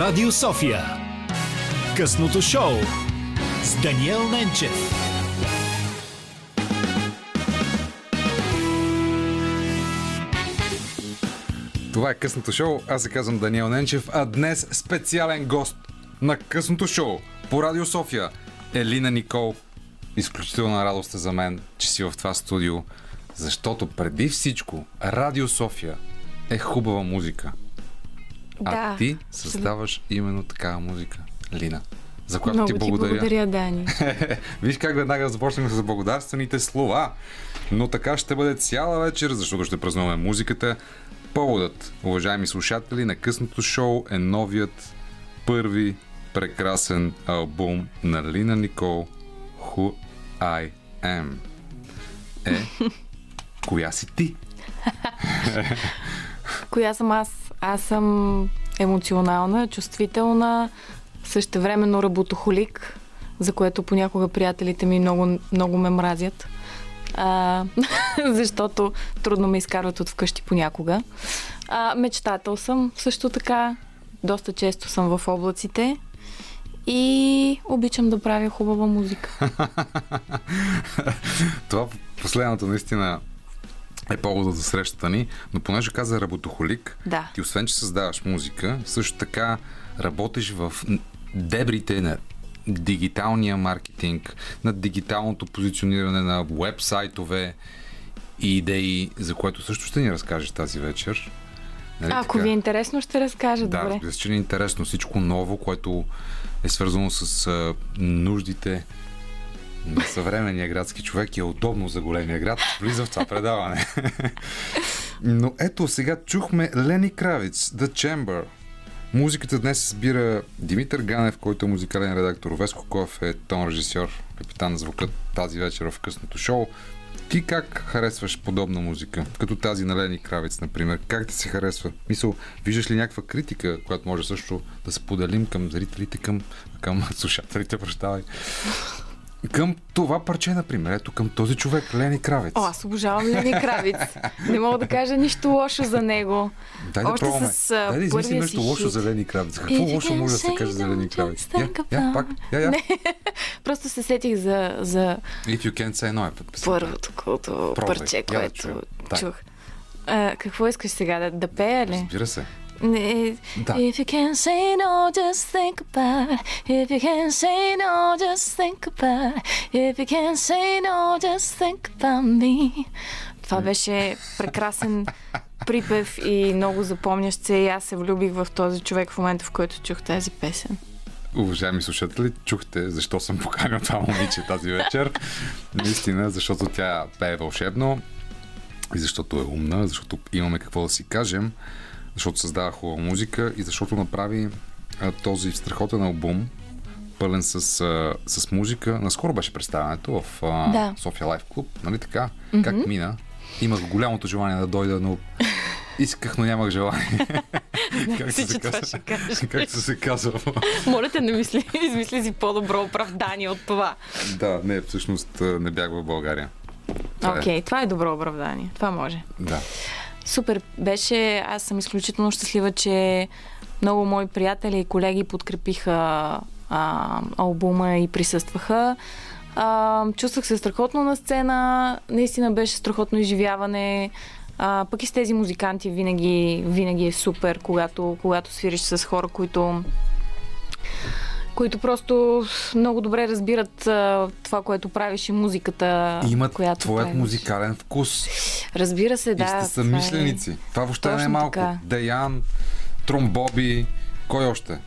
Радио София. Късното шоу с Даниел Ненчев. Това е късното шоу. Аз се казвам Даниел Ненчев, а днес специален гост на късното шоу по Радио София. Елина Никол. Изключителна радост е за мен, че си в това студио, защото преди всичко Радио София е хубава музика. А Да, ти създаваш именно такава музика, Лина. За която Много ти благодаря. благодаря, Дани. Виж как веднага започнем с благодарствените слова. Но така ще бъде цяла вечер, защото ще празнуваме музиката. Поводът, уважаеми слушатели, на късното шоу е новият първи прекрасен албум на Лина Никол Who I Am. Е, коя си ти? Коя съм аз? Аз съм емоционална, чувствителна, същевременно работохолик, за което понякога приятелите ми много, много ме мразят. А, защото трудно ме изкарват от вкъщи понякога. А, мечтател съм също така. Доста често съм в облаците. И обичам да правя хубава музика. Това последното наистина е повода за срещата ни, но понеже каза работохолик, Да. ти освен, че създаваш музика, също така работиш в дебрите на дигиталния маркетинг, на дигиталното позициониране на веб-сайтове и идеи, за което също ще ни разкажеш тази вечер. Нали Ако така? ви е интересно, ще разкажа. Да, разбира се, че ни е интересно всичко ново, което е свързано с а, нуждите на съвременния градски човек и е удобно за големия град. Влиза в това предаване. Но ето, сега чухме Лени Кравиц, The Chamber. Музиката днес избира Димитър Ганев, който е музикален редактор. Веско Коев е тон режисьор, капитан на звука тази вечер в късното шоу. Ти как харесваш подобна музика? Като тази на Лени Кравиц, например. Как ти се харесва? Мисъл, виждаш ли някаква критика, която може също да споделим към зрителите, към, към слушателите, прощавай? Към това парче, например. Ето към този човек, Лени Кравец. О, аз обожавам Лени Кравиц. Не мога да кажа нищо лошо за него. Дай да Още пробваме. с, Дай да измислим нещо лошо за Лени Кравец. Какво you лошо може да се каже за Лени Кравец? Я, я, пак. Я, я. Просто се сетих за, за If you can't say no е първото Пробвай, парче, което чух. А, какво искаш сега? Да, да пея ли? Разбира се. Да. If you can say no, just think about it. If you can say no, just think about it. If you can say no, just think about me. Това беше прекрасен припев и много запомнящ се. И аз се влюбих в този човек в момента, в който чух тази песен. Уважаеми слушатели, чухте защо съм поканил това момиче тази вечер. Наистина, защото тя пее вълшебно и защото е умна, защото имаме какво да си кажем, защото създава хубава музика и защото направи а, този страхотен албум, пълен с, а, с музика. Наскоро беше представянето в а, Да. София Лайф Клуб, нали така? Как мина? Имах голямото желание да дойда, но исках, но нямах желание. как се това казва? Как се се казва? Моля те, не мисли, измисли си по-добро оправдание от това. Да, не, всъщност не бях в България. Това е. Окей, това е добро оправдание. Това може. Да. Супер беше. Аз съм изключително щастлива, че много мои приятели и колеги подкрепиха а, албума и присъстваха. А, чувствах се страхотно на сцена. Наистина беше страхотно изживяване. А, пък и с тези музиканти винаги, винаги е супер, когато, когато свириш с хора, които които просто много добре разбират а, това, което правиш и музиката, Имат която твоят правиш. музикален вкус. Разбира се, да. и сте това е-. Това въобще не е Точно малко. така. Деян, Тромбоби, кой още?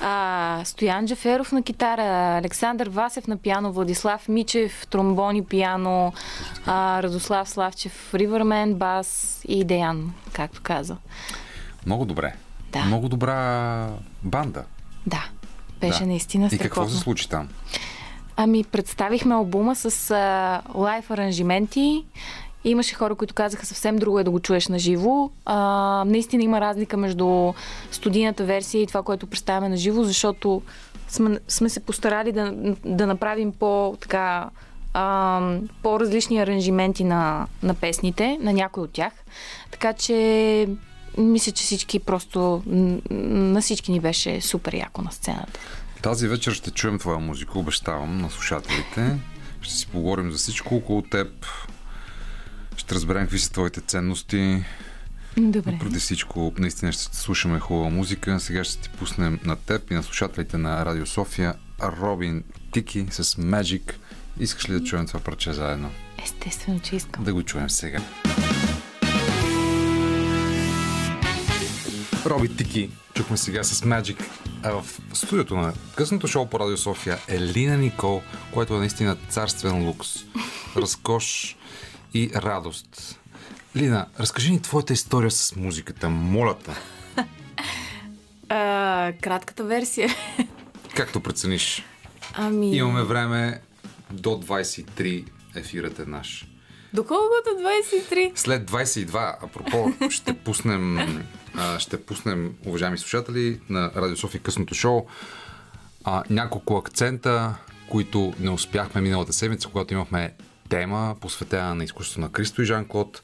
А, Стоян Джаферов на китара, Александър Васев на пиано, Владислав Мичев, тромбони, пиано, а, Радослав Славчев, Ривермен, бас и Деян, както каза. Много добре. Да. Много добра банда. Да, беше да. наистина И страхотно. какво се случи там? Ами, представихме албума с а, лайф аранжименти. Имаше хора, които казаха съвсем друго е да го чуеш на живо. Наистина има разлика между студийната версия и това, което представяме на живо, защото сме, сме се постарали да, да направим по така а, по-различни аранжименти на, на песните, на някои от тях. Така че мисля, че всички просто на всички ни беше супер яко на сцената. Тази вечер ще чуем твоя музика, обещавам на слушателите. Ще си поговорим за всичко около теб. Ще разберем какви са твоите ценности. Добре. Но преди всичко, наистина ще слушаме хубава музика. Сега ще ти пуснем на теб и на слушателите на Радио София Робин Тики с Magic. Искаш ли да чуем това парче заедно? Естествено, че искам. Да го чуем сега. Роби Тики, чухме сега с Magic. А в студиото на късното шоу по Радио София е Лина Никол, което е наистина царствен лукс, разкош и радост. Лина, разкажи ни твоята история с музиката, моля те. Кратката версия. Както прецениш. Ами... Имаме време до 23 ефирът е наш. Доколкото 23? След 22, апропо, ще пуснем, ще пуснем, уважаеми слушатели, на Радио София късното шоу, а, няколко акцента, които не успяхме миналата седмица, когато имахме тема, посветена на изкуството на Кристо и Жан-Клод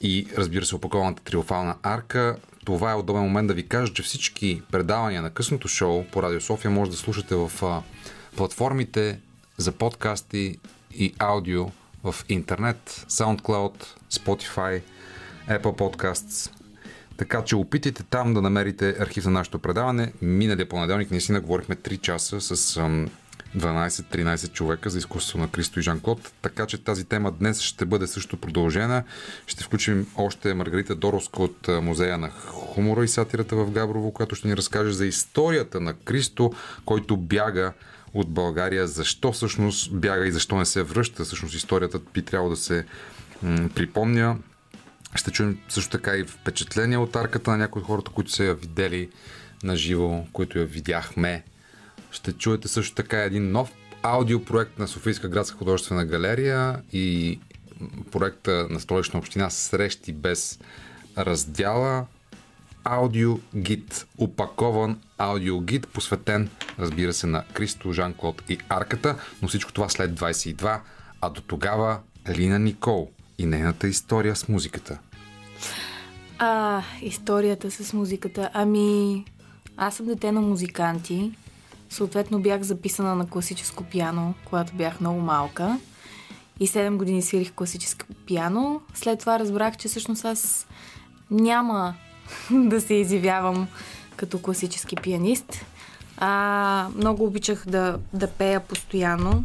и разбира се опакованата триофална арка. Това е удобен момент да ви кажа, че всички предавания на късното шоу по Радио София може да слушате в а, платформите за подкасти и аудио в интернет, SoundCloud, Spotify, Apple Podcasts. Така че опитайте там да намерите архив на нашето предаване. Миналия понеделник наистина говорихме 3 часа с ам, 12-13 човека за изкуство на Кристо и Жан-Клод. Така че тази тема днес ще бъде също продължена. Ще включим още Маргарита Дороска от Музея на хумора и сатирата в Габрово, която ще ни разкаже за историята на Кристо, който бяга от България, защо всъщност бяга и защо не се връща. Всъщност историята би трябвало да се м- припомня. Ще чуем също така и впечатления от арката на някои хората, които са я видели на живо, които я видяхме. Ще чуете също така един нов аудиопроект на Софийска градска художествена галерия и проекта на столична община Срещи без раздяла аудиогид, опакован аудиогид, посветен, разбира се, на Кристо, Жан-Клод и Арката, но всичко това след 22, а до тогава Лина Никол и нейната история с музиката. А, историята с музиката. Ами, аз съм дете на музиканти. Съответно бях записана на класическо пиано, когато бях много малка. И 7 години свирих класическо пиано. След това разбрах, че всъщност аз няма да се изявявам като класически пианист. А, много обичах да, да пея постоянно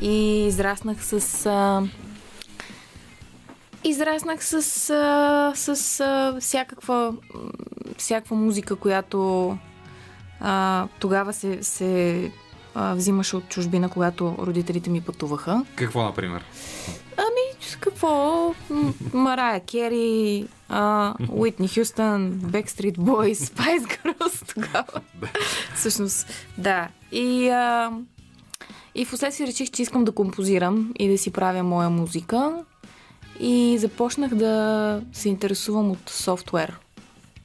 и израснах с. А, израснах с, с а, всякаква, всякаква музика, която а, тогава се, се а, взимаше от чужбина, когато родителите ми пътуваха. Какво, например? Ами, какво? Марая Кери, Уитни Хюстън, Backstreet Boys, Spice Girls тогава. Всъщност, да. И, а, и в последствие реших, че искам да композирам и да си правя моя музика. И започнах да се интересувам от софтуер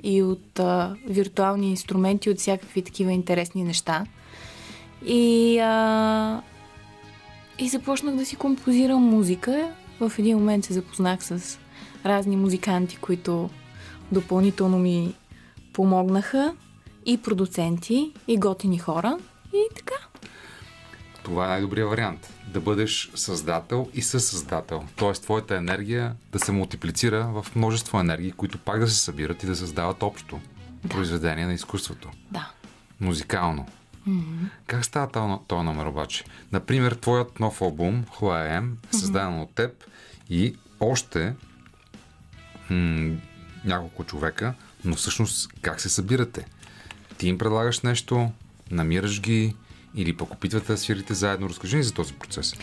и от а, виртуални инструменти, от всякакви такива интересни неща. И, а, и започнах да си композирам музика. В един момент се запознах с разни музиканти, които допълнително ми помогнаха. И продуценти, и готини хора. И така. Това е най-добрият вариант. Да бъдеш създател и съсъздател. Тоест, твоята енергия да се мултиплицира в множество енергии, които пак да се събират и да създават общо да. произведение на изкуството. Да. Музикално. Mm-hmm. Как става този номер обаче? Например, твоят нов албум, Am, е създаден mm-hmm. от теб и още м- няколко човека, но всъщност как се събирате? Ти им предлагаш нещо, намираш ги или пък опитвате да свирите заедно. Разкажи ни за този процес.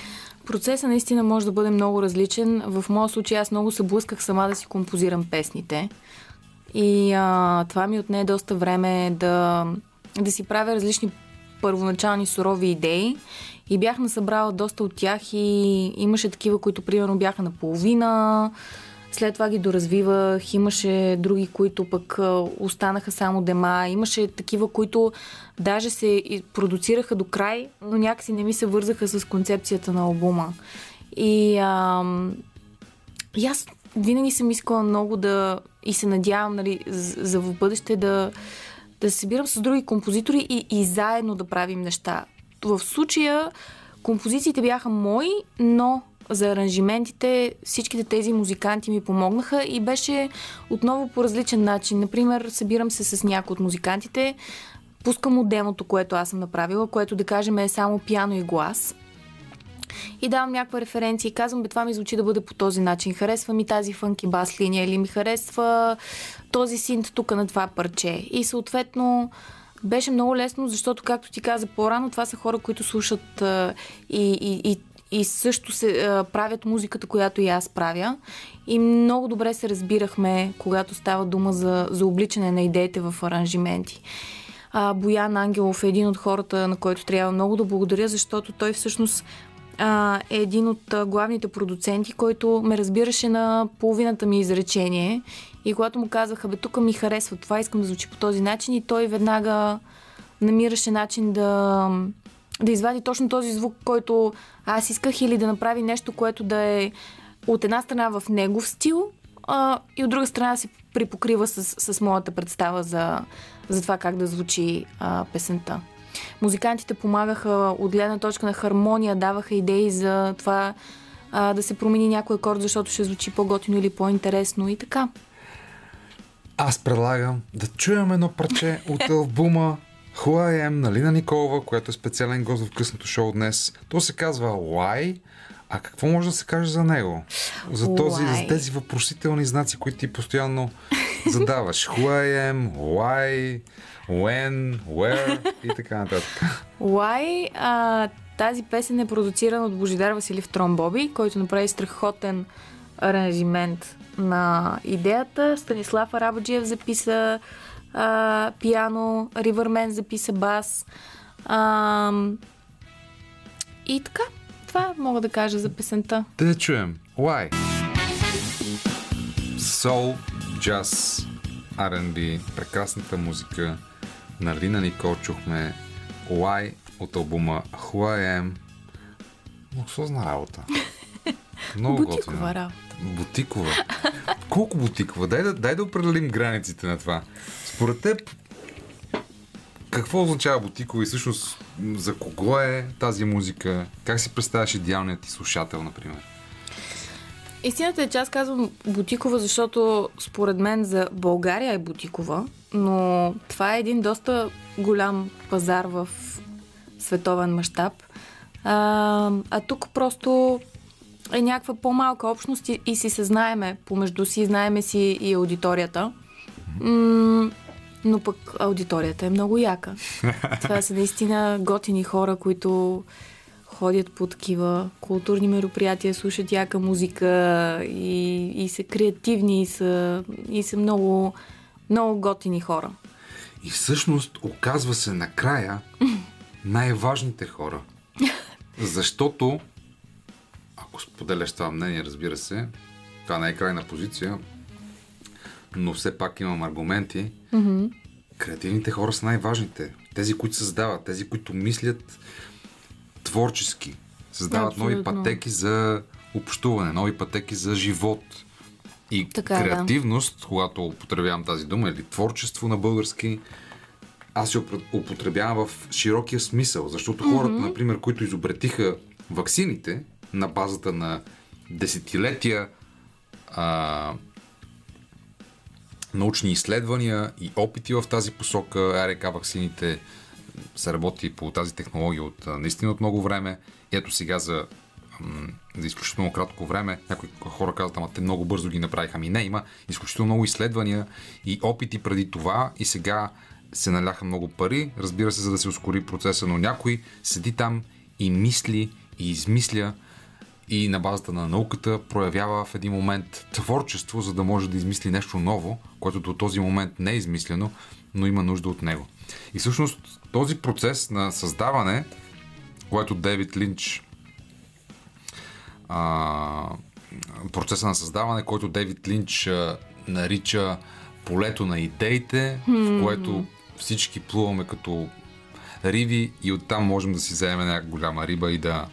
Процесът наистина може да бъде много различен. В моя случай аз много се блъсках сама да си композирам песните. И а, това ми отне доста време да, да си правя различни първоначални сурови идеи и бях насъбрала доста от тях и имаше такива, които примерно бяха наполовина, след това ги доразвивах, имаше други, които пък останаха само дема, имаше такива, които даже се продуцираха до край, но някакси не ми се вързаха с концепцията на албума. И, а, и аз винаги съм искала много да и се надявам нали, за, в бъдеще да, да се събирам с други композитори и, и заедно да правим неща. В случая композициите бяха мои, но за аранжиментите всичките тези музиканти ми помогнаха и беше отново по различен начин. Например, събирам се с някои от музикантите, пускам му демото, което аз съм направила, което да кажем е само пиано и глас. И давам някаква референция и казвам, бе, това ми звучи да бъде по този начин. Харесва ми тази фънки бас линия или ми харесва този синт тук на това парче. И съответно беше много лесно, защото, както ти каза по-рано, това са хора, които слушат и, и, и, и също се а, правят музиката, която и аз правя. И много добре се разбирахме, когато става дума за, за обличане на идеите в аранжименти. А, Боян Ангелов е един от хората, на който трябва много да благодаря, защото той всъщност а, е един от главните продуценти, който ме разбираше на половината ми изречение. И когато му казаха, бе, тук ми харесва това, искам да звучи по този начин, и той веднага намираше начин да, да извади точно този звук, който аз исках, или да направи нещо, което да е от една страна в негов стил, а, и от друга страна се припокрива с, с моята представа за, за това как да звучи а, песента. Музикантите помагаха от гледна точка на хармония, даваха идеи за това а, да се промени някой акорд, защото ще звучи по-готино или по-интересно и така. Аз предлагам да чуем едно парче от албума Who Am на Лина Николова, която е специален гост в късното шоу днес. То се казва Why, а какво може да се каже за него? За, този, за тези въпросителни знаци, които ти постоянно задаваш. Who I am, why, when, where и така нататък. Why? А, тази песен е продуцирана от Божидар Василев Тромбоби, който направи страхотен аранжимент на идеята. Станислав Арабаджиев записа а, пиано, Ривърмен записа бас. А, и така, това мога да кажа за песента. Да чуем. Why? Soul, jazz, R&B, прекрасната музика на Лина Никол чухме Why от албума Who I Am. Луксозна работа. Много Бутикова готина. работа. Бутикова. Колко бутикова? Дай да, дай да определим границите на това. Според теб, какво означава бутикова и всъщност за кого е тази музика? Как си представяш идеалният ти слушател, например? Истината е, че аз казвам бутикова, защото според мен за България е бутикова, но това е един доста голям пазар в световен мащаб. А, а тук просто е някаква по-малка общност и, и си се знаеме помежду си, знаеме си и аудиторията. М- но пък аудиторията е много яка. Това са наистина готини хора, които ходят по такива културни мероприятия, слушат яка музика и, и са креативни и са, и са много, много готини хора. И всъщност оказва се накрая най-важните хора. Защото, ако споделяш това мнение, разбира се, това не е крайна позиция, но все пак имам аргументи. Mm-hmm. Креативните хора са най-важните. Тези, които създават, тези, които мислят творчески, създават Абсолютно. нови пътеки за общуване, нови пътеки за живот. И така, креативност, да. когато употребявам тази дума, или творчество на български, аз я употребявам в широкия смисъл, защото mm-hmm. хората, например, които изобретиха ваксините на базата на десетилетия а, научни изследвания и опити в тази посока. РК ваксините се работи по тази технология от наистина от много време. Ето сега за, за изключително кратко време, някои хора казват, ама те много бързо ги направиха. Ами не, има изключително много изследвания и опити преди това и сега се наляха много пари, разбира се, за да се ускори процеса, но някой седи там и мисли и измисля и на базата на науката проявява в един момент творчество, за да може да измисли нещо ново, което до този момент не е измислено, но има нужда от него. И всъщност този процес на създаване, което Дейвид Линч а, процеса на създаване, който Дейвид Линч а, нарича полето на идеите, в което всички плуваме като риби и оттам можем да си вземем някаква голяма риба и да,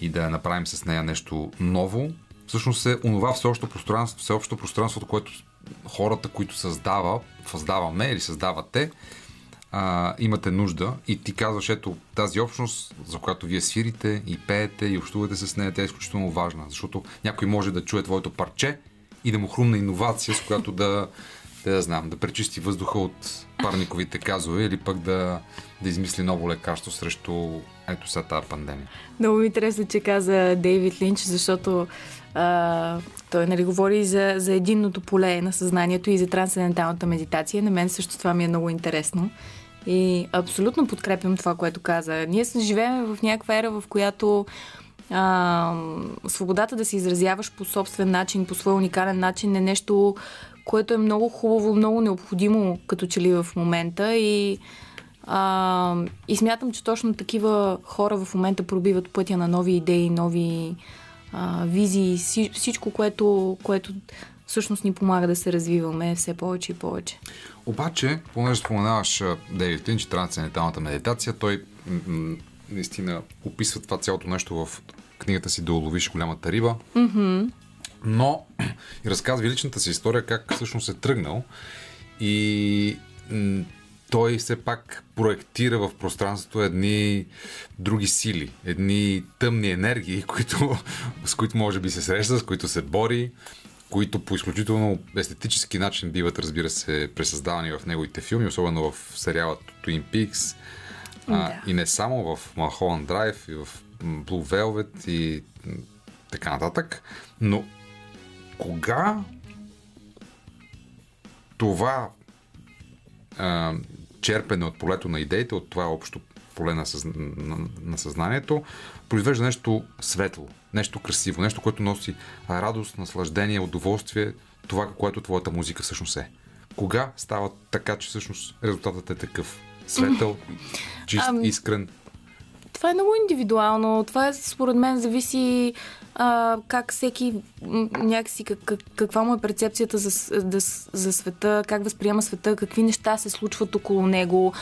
и да направим с нея нещо ново. Всъщност е онова всеобщо пространство, всеобщо пространството, което хората, които създава, създаваме или създавате, а, имате нужда и ти казваш, ето тази общност, за която вие свирите и пеете и общувате с нея, тя е изключително важна, защото някой може да чуе твоето парче и да му хрумна иновация, с която да, да, да знам, да пречисти въздуха от парниковите газове или пък да, да измисли ново лекарство срещу ето сега тази пандемия. Много ми интересно, че каза Дейвид Линч, защото а, той нали, говори за, за единното поле на съзнанието и за трансценденталната медитация. На мен също това ми е много интересно. И абсолютно подкрепям това, което каза. Ние живеем в някаква ера, в която а, свободата да се изразяваш по собствен начин, по свой уникален начин е нещо, което е много хубаво, много необходимо като че ли в момента и а, и смятам, че точно такива хора в момента пробиват пътя на нови идеи, нови а, визии, всичко, което, което всъщност ни помага да се развиваме все повече и повече. Обаче, понеже споменаваш Дейвид Линч, трансценденталната медитация, той м- наистина описва това цялото нещо в книгата си Да уловиш голямата риба. Mm-hmm. Но и разказва личната си история как всъщност е тръгнал и м- той все пак проектира в пространството едни други сили, едни тъмни енергии, които, с които може би се среща, с които се бори, които по изключително естетически начин биват, разбира се, пресъздавани в неговите филми, особено в сериала Twin Peaks. Да. А, и не само в Mulholland Drive, и в Blue Velvet и така нататък. Но кога това а, черпене от полето на идеите, от това общо поле на, съз... на, на съзнанието, произвежда нещо светло, нещо красиво, нещо, което носи радост, наслаждение, удоволствие, това, което твоята музика всъщност е. Кога става така, че всъщност резултатът е такъв? Светъл, чист, искрен? Това е много индивидуално. Това е, според мен зависи а, как всеки някакси как, как, каква му е перцепцията за, да, за света, как възприема света, какви неща се случват около него,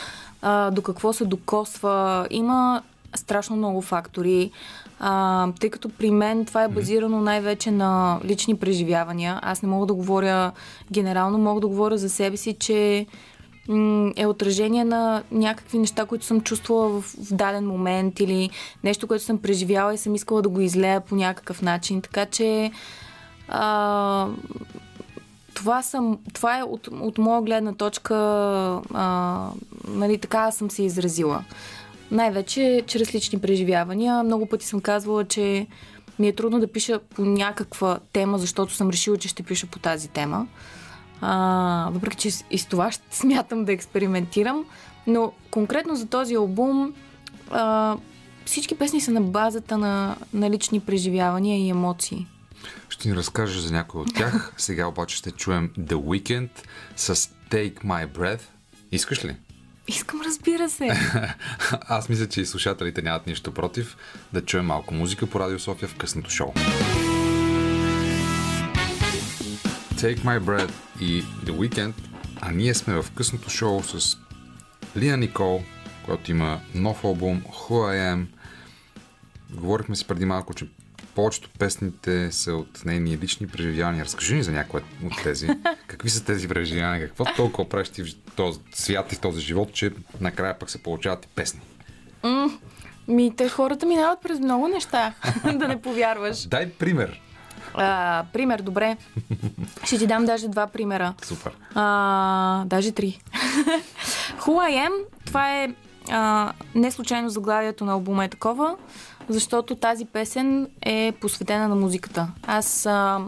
а, до какво се докосва. Има страшно много фактори. А, тъй като при мен това е базирано най-вече на лични преживявания. Аз не мога да говоря генерално, мога да говоря за себе си, че е отражение на някакви неща, които съм чувствала в, в даден момент или нещо, което съм преживяла и съм искала да го излея по някакъв начин. Така че а, това, съм, това е от, от моя гледна точка, а, нали, така съм се изразила. Най-вече чрез лични преживявания. Много пъти съм казвала, че ми е трудно да пиша по някаква тема, защото съм решила, че ще пиша по тази тема. А, въпреки, че и с това ще смятам да експериментирам. Но конкретно за този албум а, всички песни са на базата на, на лични преживявания и емоции. Ще ни разкажеш за някой от тях. Сега обаче ще чуем The Weeknd с Take My Breath. Искаш ли? Искам, разбира се. Аз мисля, че и слушателите нямат нищо против да чуем малко музика по Радио София в късното шоу. Take My Breath и The Weeknd, а ние сме в късното шоу с Лина Никол, която има нов албум Who I Am. Говорихме си преди малко, че повечето песните са от нейни лични преживявания. Разкажи ни за някои от тези. Какви са тези преживявания? Какво толкова правиш ти в този свят и в този живот, че накрая пък се получават и песни? Mm, ми, те хората минават през много неща, да не повярваш. Дай пример. А, пример, добре. Ще ти дам даже два примера. Супер. А, даже три. Who I Am, това е а, не случайно заглавието на албума е такова, защото тази песен е посветена на музиката. Аз а,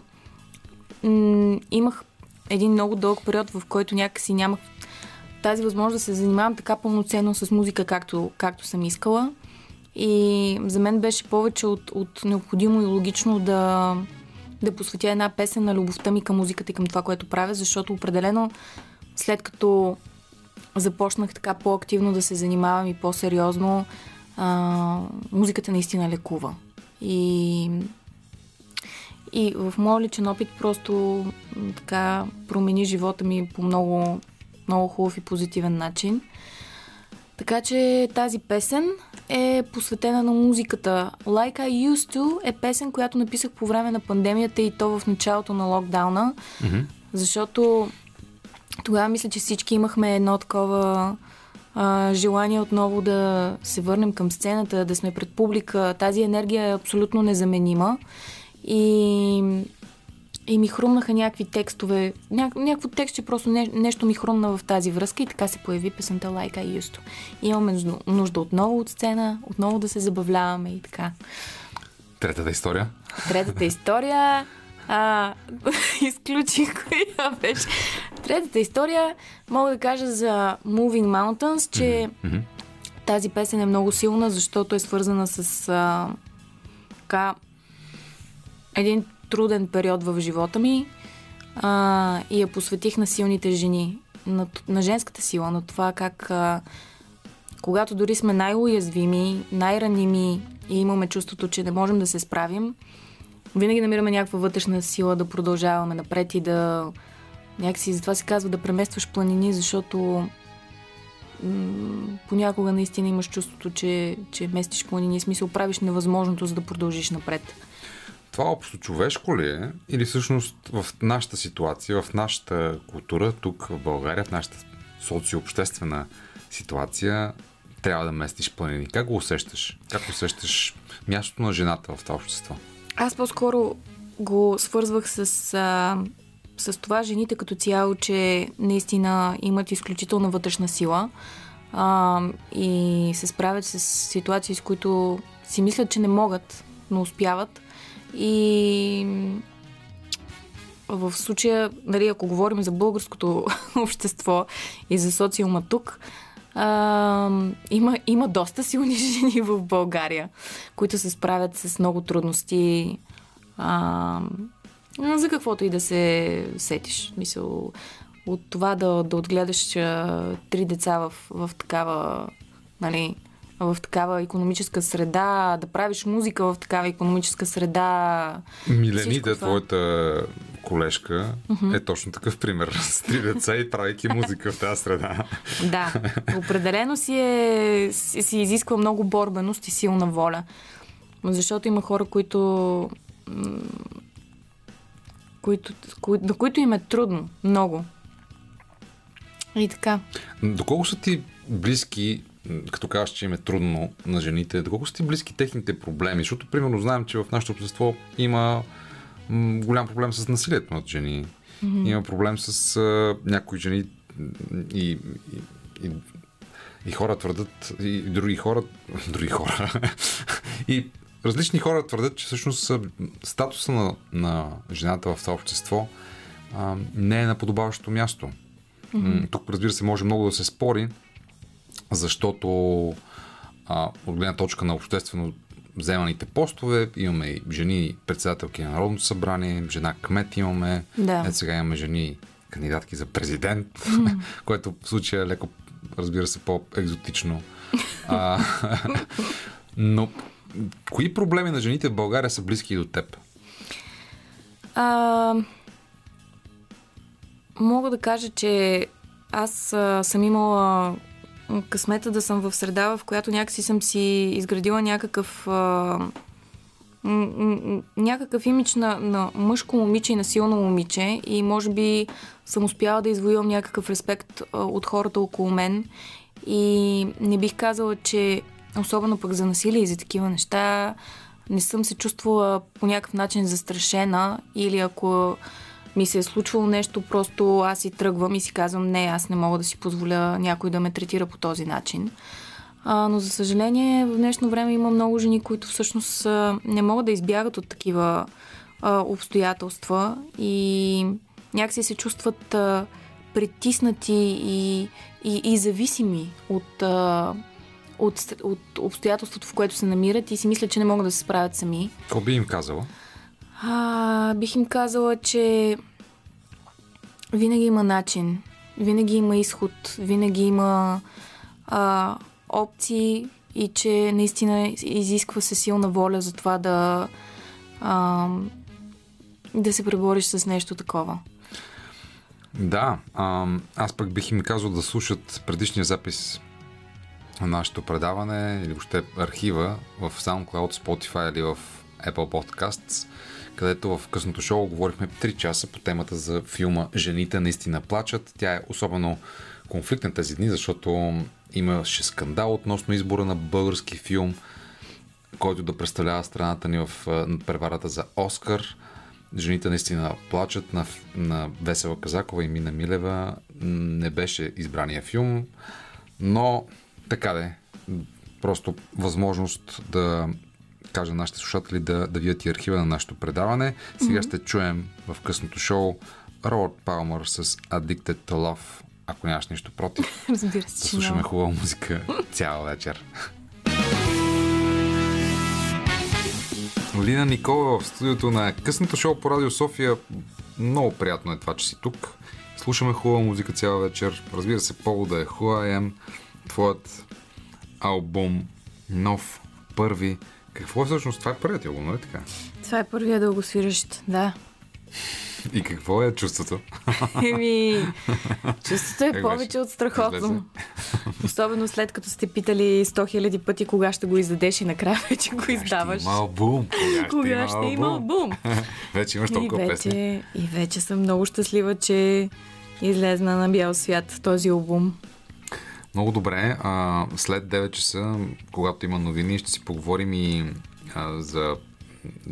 м- имах един много дълъг период, в който някакси нямах тази възможност да се занимавам така пълноценно с музика, както, както съм искала. И за мен беше повече от, от необходимо и логично да, да посветя една песен на любовта ми към музиката и към това, което правя, защото определено след като започнах така по-активно да се занимавам и по-сериозно, а, музиката наистина лекува. И, и в моят личен опит просто така промени живота ми по много, много хубав и позитивен начин. Така че тази песен е посветена на музиката. Like I Used To е песен, която написах по време на пандемията и то в началото на локдауна. Mm-hmm. Защото тогава мисля, че всички имахме едно такова а, желание отново да се върнем към сцената, да сме пред публика. Тази енергия е абсолютно незаменима. И, и ми хрумнаха някакви текстове, ня, някакво текст, просто не, нещо ми хрумна в тази връзка и така се появи песента Like I Used to. Имаме нужда отново от сцена, отново да се забавляваме и така. Третата история? Третата история а, изключих коя беше. Третата история мога да кажа за Moving Mountains, че mm-hmm. тази песен е много силна, защото е свързана с а, така, един труден период в живота ми а, и я посветих на силните жени, на, на женската сила, на това как а, когато дори сме най-уязвими, най-раними и имаме чувството, че не можем да се справим, винаги намираме някаква вътрешна сила да продължаваме напред и да някакси, затова се казва да преместваш планини, защото понякога наистина имаш чувството, че, че местиш планини, смисъл правиш невъзможното, за да продължиш напред. Това общо човешко ли е? Или всъщност в нашата ситуация, в нашата култура, тук в България, в нашата социообществена ситуация, трябва да местиш планини? Как го усещаш? Как усещаш мястото на жената в това общество? Аз по-скоро го свързвах с, а, с това жените като цяло, че наистина имат изключителна вътрешна сила а, и се справят с ситуации, с които си мислят, че не могат, но успяват. И в случая, нали, ако говорим за българското общество и за социума тук, а, има, има доста силни жени в България, които се справят с много трудности. А, за каквото и да се сетиш. Мисъл, от това да, да отгледаш а, три деца в, в такава, нали, в такава економическа среда, да правиш музика в такава економическа среда. Миленита, това... твоята колежка, uh-huh. е точно такъв пример. С три деца и правейки музика в тази среда. Да, определено си, е, си, си изисква много борбеност и силна воля. Защото има хора, които, които, на които им е трудно. Много. И така. Доколко са ти близки като казваш, че им е трудно на жените, доколко са ти близки техните проблеми? Защото, примерно, знаем, че в нашето общество има голям проблем с насилието над жени. Mm-hmm. Има проблем с а, някои жени и, и, и, и хора твърдат, и други хора, други хора, и различни хора твърдят, че всъщност статуса на, на жената в това общество а, не е на подобаващото място. Mm-hmm. Тук, разбира се, може много да се спори, защото а, от гледна точка на обществено вземаните постове, имаме и жени председателки на Народното събрание, жена кмет имаме, да. Ето сега имаме жени кандидатки за президент, mm. което в случая е леко, разбира се, по-екзотично. а, но кои проблеми на жените в България са близки до теб? А, мога да кажа, че аз а, съм имала късмета да съм в среда, в която някакси съм си изградила някакъв а, някакъв имидж на, на мъжко момиче и на силно момиче и може би съм успяла да извоювам някакъв респект а, от хората около мен. И не бих казала, че особено пък за насилие и за такива неща не съм се чувствала по някакъв начин застрашена или ако ми се е случвало нещо, просто аз си тръгвам и си казвам, не, аз не мога да си позволя някой да ме третира по този начин. А, но за съжаление в днешно време има много жени, които всъщност не могат да избягат от такива а, обстоятелства и някакси се чувстват а, притиснати и, и, и зависими от, а, от, от обстоятелството, в което се намират и си мислят, че не могат да се справят сами. Какво би им казала? А, бих им казала, че винаги има начин, винаги има изход, винаги има а, опции и че наистина изисква се силна воля за това да, а, да се пребориш с нещо такова. Да, а, аз пък бих им казал да слушат предишния запис на нашето предаване или въобще архива в SoundCloud, Spotify или в Apple Podcasts където в късното шоу говорихме 3 часа по темата за филма Жените наистина плачат. Тя е особено конфликтна тези дни, защото имаше скандал относно избора на български филм, който да представлява страната ни в преварата за Оскар. Жените наистина плачат на, на Весела Казакова и Мина Милева. Не беше избрания филм, но така де, просто възможност да кажа нашите слушатели да, да видят и архива на нашето предаване. Сега mm-hmm. ще чуем в късното шоу Робърт Палмър с Addicted to Love. Ако нямаш нищо против, Разбира се, да слушаме хубава музика цяла вечер. Лина Никола в студиото на късното шоу по Радио София. Много приятно е това, че си тук. Слушаме хубава музика цяла вечер. Разбира се, повода е Who I Am, твоят албум, нов, първи. Какво е всъщност? Това е първият албум, нали така? Това е първия дългосвиращ, да. И какво е чувството? Еми, чувството е повече от страхотно. Особено след като сте питали 100 хиляди пъти кога ще го издадеш и накрая вече го издаваш. Има албум. Кога, кога ще има албум? вече имаш толкова и вече, песни. И вече съм много щастлива, че излезна на бял свят този албум. Много добре. А, след 9 часа, когато има новини, ще си поговорим и а, за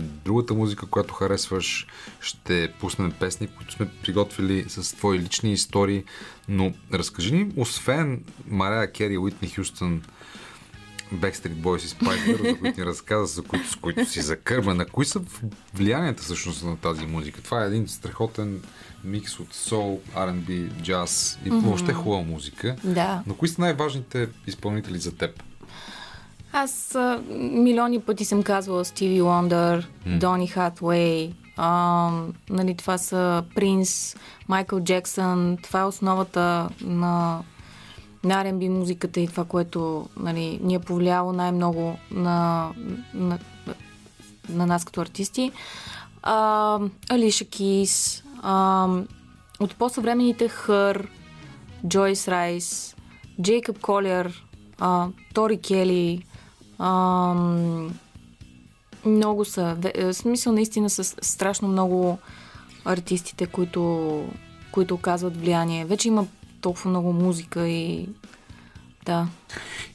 другата музика, която харесваш. Ще пуснем песни, които сме приготвили с твои лични истории. Но разкажи ни, освен Мария Кери, Уитни Хюстън, Backstreet Boys и Spice Girls, за които ни разказа, за които, с които си закърбена. Кои са влиянията всъщност на тази музика? Това е един страхотен микс от сол, R&B, джаз и mm-hmm. въобще хубава музика. Да. Но кои са най-важните изпълнители за теб? Аз а, милиони пъти съм казвала Стиви Лондър. Дони Хатвей, нали, това са Принс, Майкъл Джексън. Това е основата на, на R&B музиката и това, което нали, ни е повлияло най-много на, на, на нас като артисти. Алиша Кис, а, от по-съвременните Хър, Джойс Райс, Джейкъб Колер, а, Тори Кели, а, много са. В смисъл наистина са страшно много артистите, които, които оказват влияние. Вече има толкова много музика и да.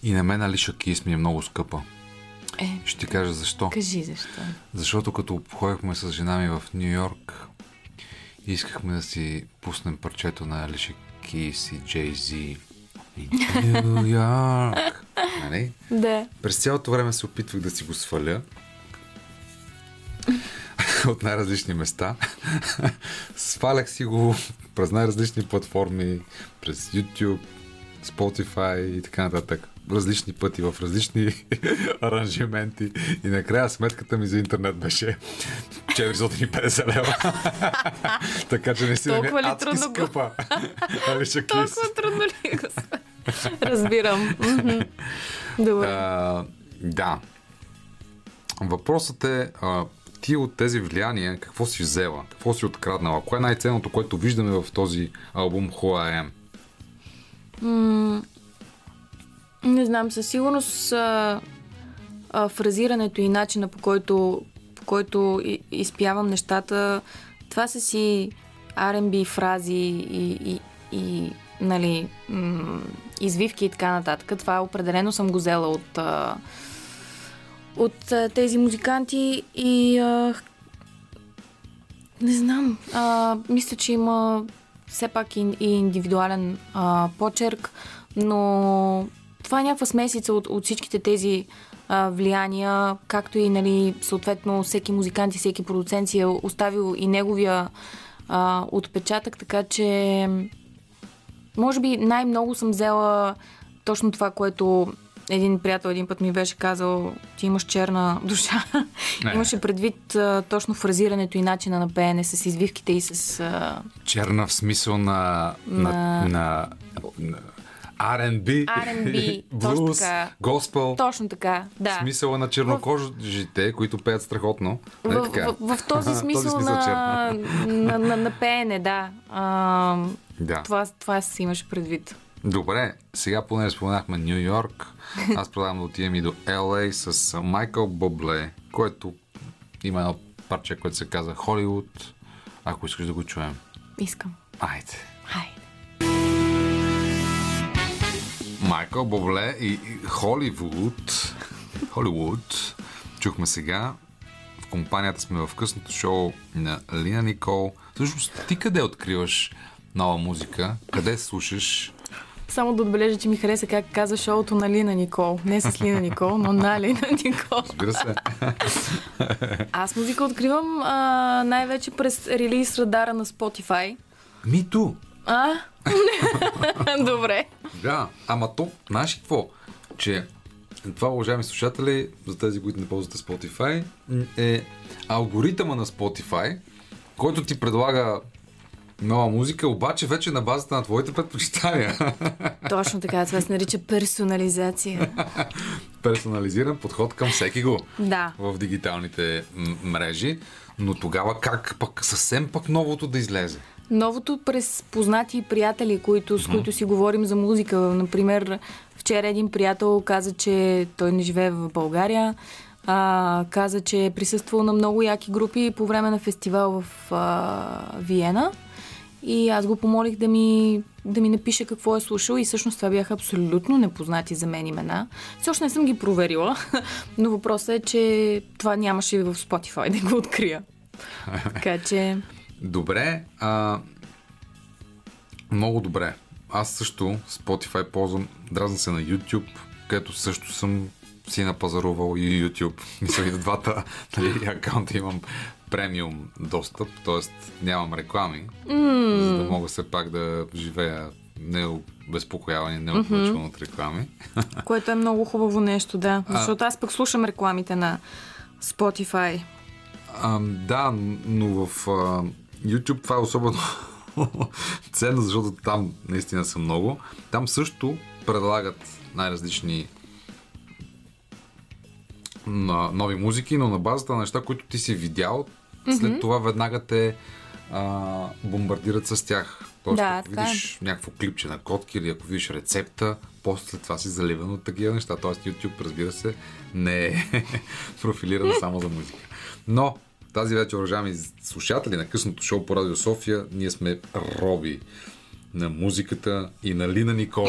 И на мен Алиша Кис ми е много скъпа. Е, Ще ти кажа защо. Кажи защо. Защото като ходихме с жена ми в Нью Йорк, искахме да си пуснем парчето на Алиша Кис и Джей Зи. Нью Йорк. Нали? Да. През цялото време се опитвах да си го сваля от най-различни места. Свалях си го през най-различни платформи, през YouTube, Spotify и така нататък. Различни пъти, в различни аранжименти. И накрая сметката ми за интернет беше 450 лева. така че не си Толкова ли е адски трудно го- скъпа. Толкова трудно ли го са? Разбирам. Добре. А, да. Въпросът е, а, ти от тези влияния какво си взела? Какво си откраднала? Кое е най-ценното, което виждаме в този албум Who I Am? Не знам, със сигурност а, а, фразирането и начина по който, по който изпявам нещата, това са си R&B фрази и, и, и нали, м- извивки и така нататък. Това определено съм го взела от, а, от тези музиканти и а, не знам, а, мисля, че има все пак и, и индивидуален а, почерк, но това е някаква смесица от, от всичките тези а, влияния, както и нали, съответно всеки музикант и всеки продуцент си е оставил и неговия а, отпечатък, така че може би най-много съм взела точно това, което един приятел един път ми беше казал, ти имаш черна душа. Не. Имаше предвид а, точно фразирането и начина на пеене с извивките и с... А, Черна в смисъл на, на, На- на, на R&B, R&B, така. госпел. точно така, да. Смисъла на чернокожите, които пеят страхотно. В, така? в, в този смисъл, смисъл на, на, на, на пеене, да. А, Да. това, това си имаше предвид. Добре, сега поне споменахме Нью Йорк. Аз предлагам да отидем и до LA с Майкъл Бобле, който има едно парче, което се казва Холивуд, ако искаш да го чуем. Искам. Айде. Хайде. Майкъл Бобле и и Холивуд. Холивуд. Чухме сега. В компанията сме в късното шоу на Лина Никол. Всъщност, ти къде откриваш нова музика? Къде слушаш? Само да отбележа, че ми хареса как каза шоуто на Лина Никол. Не с Лина Никол, но на Лина Никол. Разбира се. Аз музика откривам а, най-вече през релиз радара на Spotify. Ми ту. А? Добре. Да, ама то, знаеш какво? Че това, уважаеми слушатели, за тези, които не ползвате Spotify, е алгоритъма на Spotify, който ти предлага нова музика, обаче вече на базата на твоите предпочитания. Точно така, това се нарича персонализация. Персонализиран подход към всеки го Да. в дигиталните м- мрежи. Но тогава как пък съвсем пък новото да излезе? Новото през познати приятели, които, с които си говорим за музика. Например, вчера един приятел каза, че той не живее в България. А, каза, че е присъствал на много яки групи по време на фестивал в а, Виена. И аз го помолих да ми, да ми напише какво е слушал и всъщност това бяха абсолютно непознати за мен имена. Все още не съм ги проверила, но въпросът е, че това нямаше и в Spotify да го открия. Така че... Добре, а, много добре. Аз също Spotify ползвам, дразна се на YouTube, където също съм си напазарувал и YouTube. Мисля и двата нали, акаунта имам премиум достъп, т.е. нямам реклами, mm. за да мога все пак да живея необезпокоявани, неотлъчван mm-hmm. от реклами. Което е много хубаво нещо, да. Защото аз пък слушам рекламите на Spotify. А, да, но в а, YouTube това е особено ценно, защото там наистина са много. Там също предлагат най-различни на нови музики, но на базата на неща, които ти си видял, след mm-hmm. това веднага те а, бомбардират с тях. Тоест, Да, ако е. видиш някакво клипче на котки или ако видиш рецепта, после след това си заливан от такива неща. Тоест YouTube, разбира се, не е профилиран само за музика. Но тази вечер, уважаеми слушатели на късното шоу по Радио София, ние сме роби на музиката и на Лина Никол.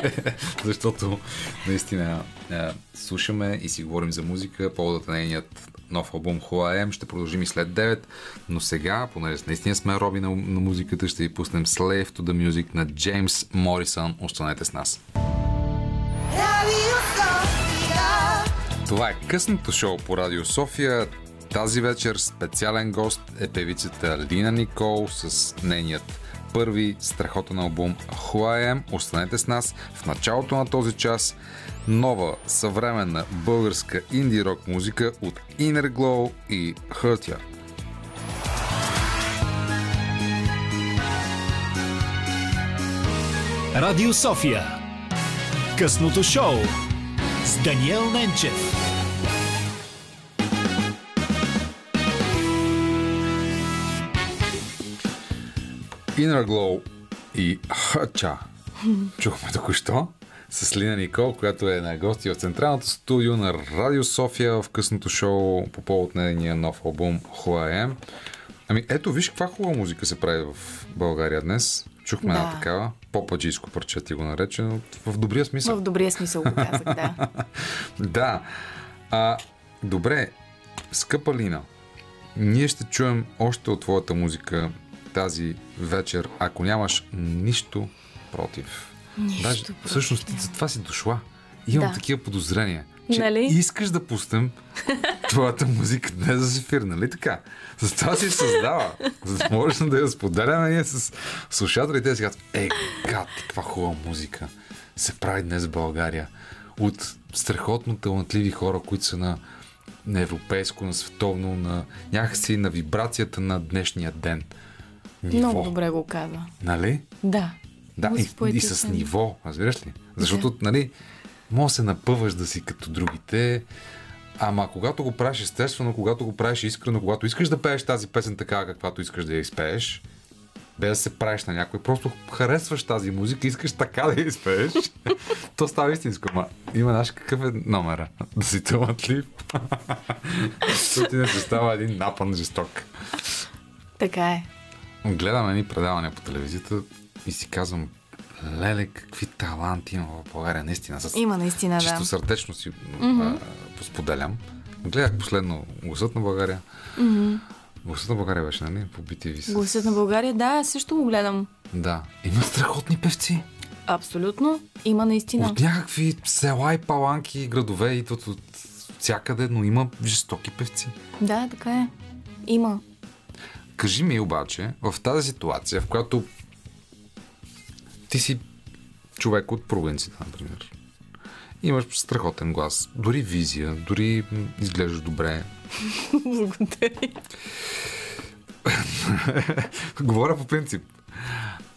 Защото наистина е, слушаме и си говорим за музика. Поводът на нейният нов албум Am ще продължим и след 9, но сега, понеже наистина сме роби на, на музиката, ще ви пуснем Slave to the Music на Джеймс Морисън. Останете с нас. Това е късното шоу по Радио София. Тази вечер специален гост е певицата Лина Никол с нейният първи страхотен албум Am. Останете с нас в началото на този час. Нова, съвременна българска инди рок музика от Inner Glow и Hurt Ya. Радио София. Късното шоу с Даниел Ненчев. Inner Glow и Хача. Чухме току-що с Лина Никол, която е на гости в централното студио на Радио София в късното шоу по повод на нейния нов албум Am. Ами ето, виж каква хубава музика се прави в България днес. Чухме една Да. такава, попаджийско парче ти го нарече, но в добрия смисъл. В добрия смисъл го казах, да. Да. А, добре, скъпа Лина, ние ще чуем още от твоята музика тази вечер, ако нямаш нищо против. Нищо Даже, против всъщност, ти нямам. за това си дошла. Имам Да. такива подозрения, че Нали? искаш да пуснем твоята музика днес за ефир, нали така? За това си създава, за да можем да я споделяме ние с слушателите и си казват, е, гад, каква хубава музика се прави днес в България. От страхотно талантливи хора, които са на, на европейско, на световно, на някакси на вибрацията на днешния ден. Ниво. Много добре го каза. Нали? Да. Да, и, и с ниво, разбираш ли? Защото, нали, може да се напъваш да си като другите, ама когато го правиш естествено, когато го правиш искрено, когато искаш да пееш тази песен така, каквато искаш да я изпееш, без да се правиш на някой, просто харесваш тази музика, искаш така да я изпееш, то става истинско. Ма има наш какъв е номера? Да си талантлив, Защото иначе става един напън жесток. Така е. Гледам едни предавания по телевизията и си казвам, леле, какви таланти има в България, наистина. С Има наистина, чисто да. сърдечно си mm-hmm. споделям. Гледах последно Гласът на България. Mm-hmm. Гласът на България беше, нали? По BTV. С... Гласът на България, да, също го гледам. Да. Има страхотни певци. Абсолютно. Има наистина. От някакви села и паланки и градове идват от всякъде, но има жестоки певци. Да, така е. Има. Кажи ми обаче, в тази ситуация, в която ти си човек от провинцията, например, имаш страхотен глас, дори визия, дори изглеждаш добре. Благодаря. Говоря по принцип.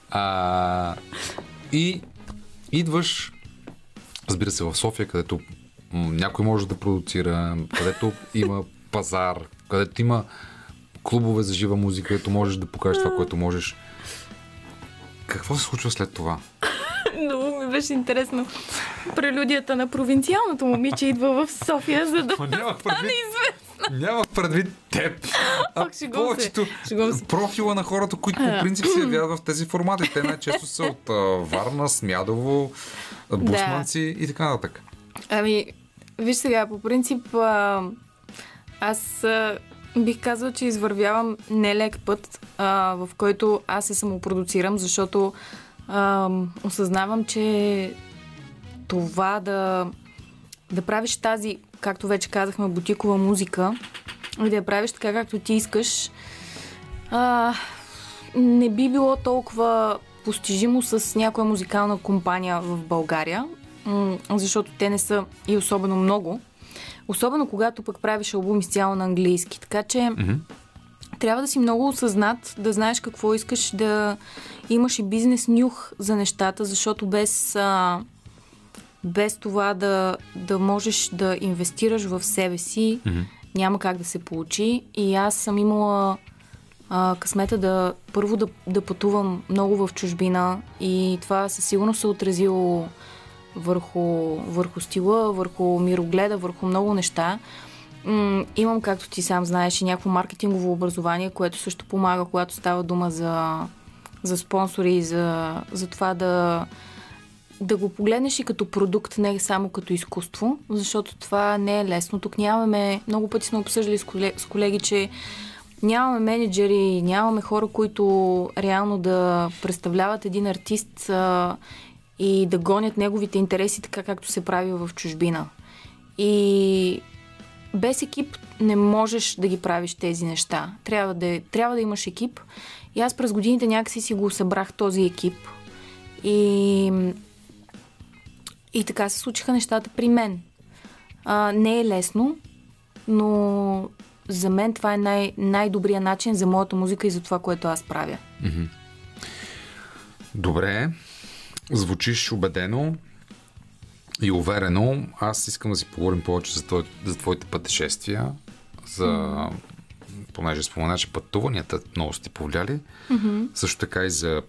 А, и идваш, разбира се, в София, където някой може да продуцира, където има пазар, където има клубове за жива музика, където можеш да покажеш това, което можеш. Какво се случва след това? Много ми беше интересно. Прелюдията на провинциалното момиче идва в София, за да стане известно. нямах предвид теб. А Ох, се. повечето Шегувам се. профила на хората, които по принцип се явяват в тези формати. Те най-често са от а, Варна, Смядово, Бусманци и така нататък. Ами, виж сега, по принцип, а, аз а, бих казала, че извървявам нелек път, а, в който аз се самопродуцирам, защото а, осъзнавам, че това да, да правиш тази, както вече казахме, бутикова музика и да я правиш така, както ти искаш, а, не би било толкова постижимо с някоя музикална компания в България, защото те не са и особено много. Особено когато пък правиш албум изцяло на английски. Така че Мгм. трябва да си много осъзнат, да знаеш какво искаш, да имаш и бизнес нюх за нещата, защото без, а, без това да, да можеш да инвестираш в себе си, Мгм. няма как да се получи. И аз съм имала а, късмета да първо да, да пътувам много в чужбина и това със сигурност се отразило върху, върху стила, върху мирогледа, върху много неща. Имам, както ти сам знаеш, и някакво маркетингово образование, което също помага, когато става дума за, за спонсори и за, за това да, да го погледнеш и като продукт, не само като изкуство, защото това не е лесно. Тук нямаме, много пъти сме обсъждали с колеги, с колеги че нямаме менеджери, нямаме хора, които реално да представляват един артист а, и да гонят неговите интереси така, както се прави в чужбина. И без екип не можеш да ги правиш тези неща. Трябва да, трябва да имаш екип. И аз през годините някакси си го събрах този екип. И, и така се случиха нещата при мен. А, не е лесно, но за мен това е най- най-добрият начин за моята музика и за това, което аз правя. Добре, звучиш убедено и уверено. Аз искам да си поговорим повече за, твой, за твоите пътешествия, за понеже спомена, че пътуванията много сте повлияли. Mm-hmm. Също така и за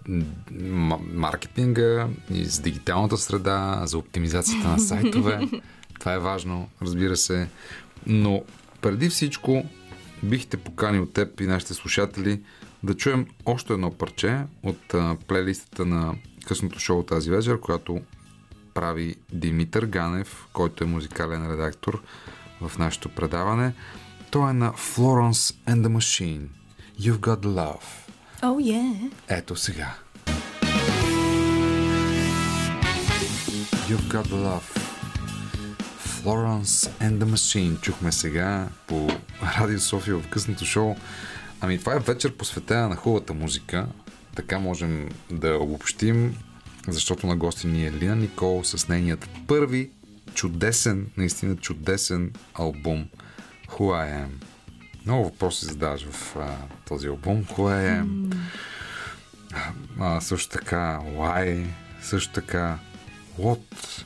м- маркетинга, и за дигиталната среда, за оптимизацията на сайтове. Това е важно, разбира се. Но преди всичко бихте поканил теб и нашите слушатели да чуем още едно парче от а, плейлистата на късното шоу тази вечер, която прави Димитър Ганев, който е музикален редактор в нашето предаване. Той е на Florence and the Machine. You've got love. Oh, yeah. Ето сега. You've got love. Florence and the Machine. Чухме сега по Радио София в късното шоу. Ами това е вечер посветена на хубавата музика. Така можем да обобщим, защото на гости ни е Лина Никол с нейният първи чудесен, наистина чудесен албум Who I Am. Много въпроси задаваш в а, този албум. Who I Am. А, също така Why, също така What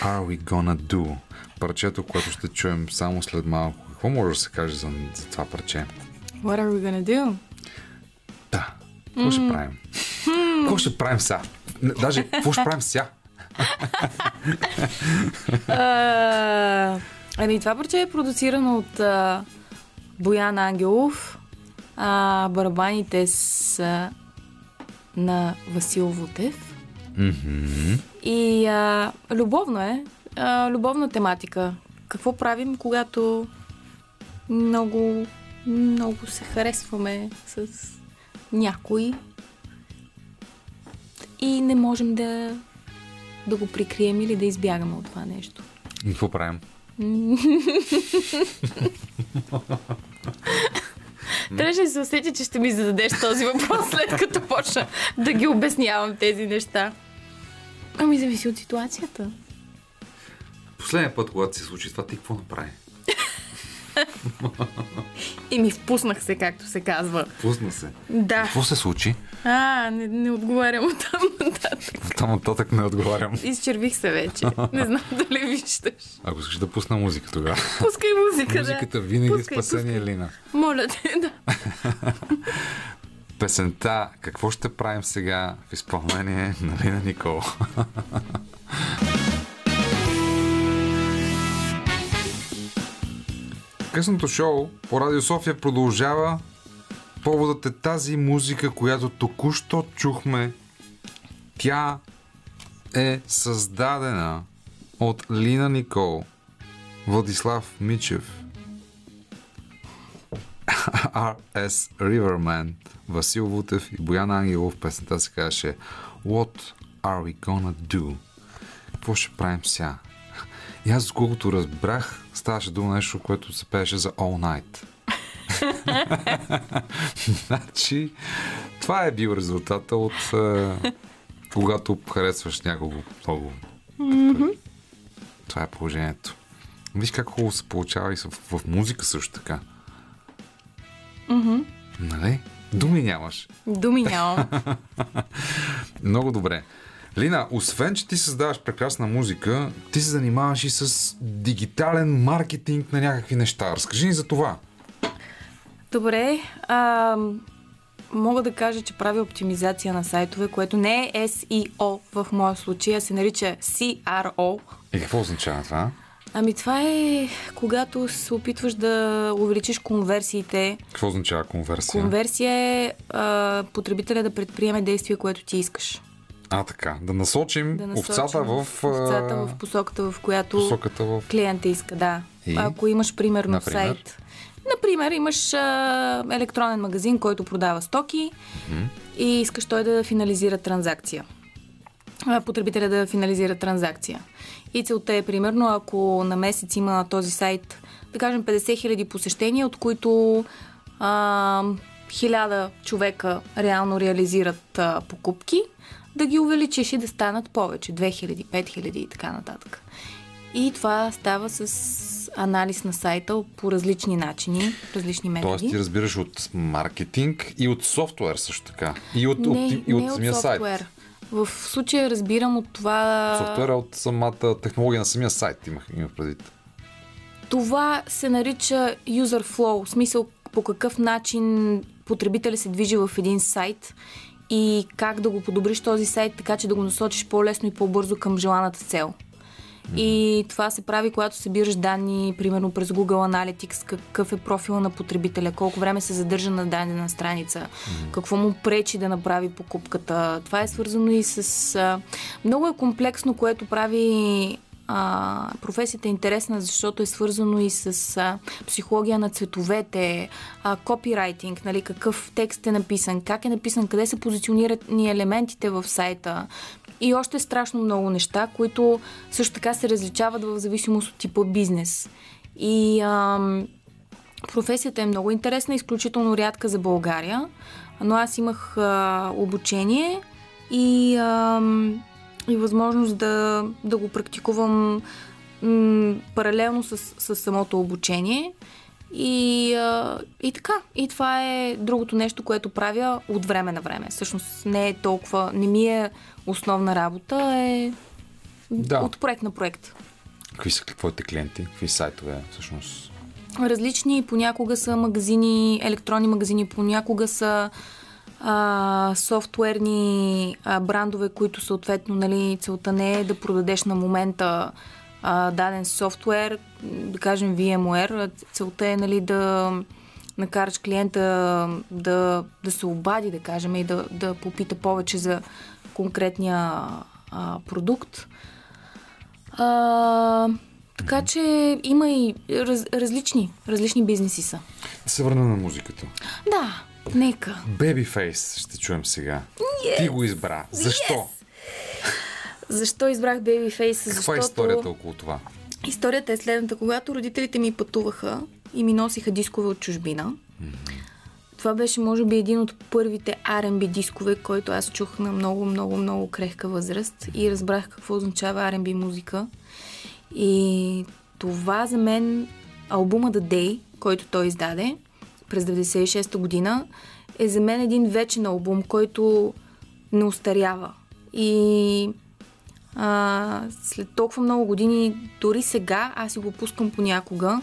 are we gonna do? Парчето, което ще чуем само след малко. Какво може да се каже за, за това парче? What are we gonna do? Какво ще правим? Какво ще правим сега? Даже, какво ще правим сега? Ами това парче е продуцирано от а, Боян Ангелов. А, барабаните са на Васил Вутев. И а, любовно е. А, любовна тематика. Какво правим, когато много, много се харесваме с някой и не можем да, да го прикрием или да избягаме от това нещо. И какво правим? Трябваше да се усетя, че ще ми зададеш този въпрос, след като почна да ги обяснявам тези неща. Ами зависи от ситуацията. Последния път, когато се случи това, ти какво направи? И ми впуснах се, както се казва. Пусна се. Да. Какво се случи? А, не, не отговарям от там нататък. Там нататък не отговарям. Изчервих се вече. Не знам дали виждаш. Ако искаш да пусна музика тогава. Пускай музика, Музиката да. винаги Пускай, спасение, Лина. Моля те, да. Песента Какво ще правим сега в изпълнение на Лина Никол. Късното шоу по Радио София продължава. Поводът е тази музика, която току-що чухме. Тя е създадена от Лина Никол, Владислав Мичев, R.S. Riverman, Васил Вутев и Боян Ангелов. Песента се казваше What are we gonna do? Какво ще правим сега? И аз, доколкото разбрах, ставаше дума нещо, което се пееше за All Night. значи, това е бил резултата от е, когато харесваш някого много. Това е положението. Виж как хубаво се получава и в, в музика също така. Нали? Думи нямаш. Думи нямам. Много добре. Лина, освен, че ти създаваш прекрасна музика, ти се занимаваш и с дигитален маркетинг на някакви неща. Разкажи ни за това. Добре. А, мога да кажа, че правя оптимизация на сайтове, което не е SEO в моя случай, а се нарича CRO. И какво означава това? Ами това е когато се опитваш да увеличиш конверсиите. Какво означава конверсия? Конверсия е а, потребителя да предприеме действие, което ти искаш. А, така. Да насочим, Да насочим овцата в, овцата в посоката, в която посоката в... клиента иска, да. И? Ако имаш примерно Например? сайт. Например, имаш а, електронен магазин, който продава стоки и искаш той да финализира транзакция. А, Потребителя да финализира транзакция. И целта е, примерно, ако на месец има този сайт, да кажем, 50 000 посещения, от които а, 1000 човека реално реализират а, покупки, да ги увеличиш и да станат повече. 2000, 5000 и така нататък. И това става с анализ на сайта по различни начини, различни методи. Тоест ти разбираш от маркетинг и от софтуер също така. И от, не, от, и от не самия от сайт. софтуер. В случая разбирам от това... Софтуера е от самата технология на самия сайт имах, имах предвид. Това се нарича user flow, в смисъл по какъв начин потребителя се движи в един сайт и как да го подобриш този сайт, така че да го насочиш по-лесно и по-бързо към желаната цел. И това се прави, когато събираш данни, примерно през Google Analytics, какъв е профила на потребителя, колко време се задържа на дадена страница, какво му пречи да направи покупката. Това е свързано и с... Много е комплексно, което прави а, професията е интересна, защото е свързано и с а, психология на цветовете, а, копирайтинг, нали, какъв текст е написан, как е написан, къде са позиционирани елементите в сайта и още страшно много неща, които също така се различават в зависимост от типа бизнес. И ам, професията е много интересна, изключително рядка за България, но аз имах а, обучение и, ам, и възможност да, да го практикувам м, паралелно с, с самото обучение. И, а, и така. И това е другото нещо, което правя от време на време. Всъщност не е толкова, не ми е основна работа, е Да. от проект на проект. Какви са твоите клиенти? Какви сайтове всъщност? различни. Понякога са магазини, електронни магазини, понякога са а, софтуерни а, брандове, които съответно нали, целта не е да продадеш на момента а, даден софтуер, да кажем VMware. Целта е нали, да накараш клиента да, да се обади, да кажем, и да, да попита повече за конкретния а, продукт. А, така че има и раз, различни, различни бизнеси са. Да се върна на музиката. Да, нека. Babyface ще чуем сега. Ти го избра. Защо? Защо избрах Babyface? Каква е Защото историята около това? историята е следната. Когато родителите ми пътуваха и ми носиха дискове от чужбина, това беше, може би, един от първите R&B дискове, който аз чух на много, много, много крехка възраст и разбрах какво означава R&B музика. И това за мен, албума The Day, който той издаде през 96-та година, е за мен един вечен албум, който не устарява. И а, след толкова много години, дори сега, аз си го пускам понякога,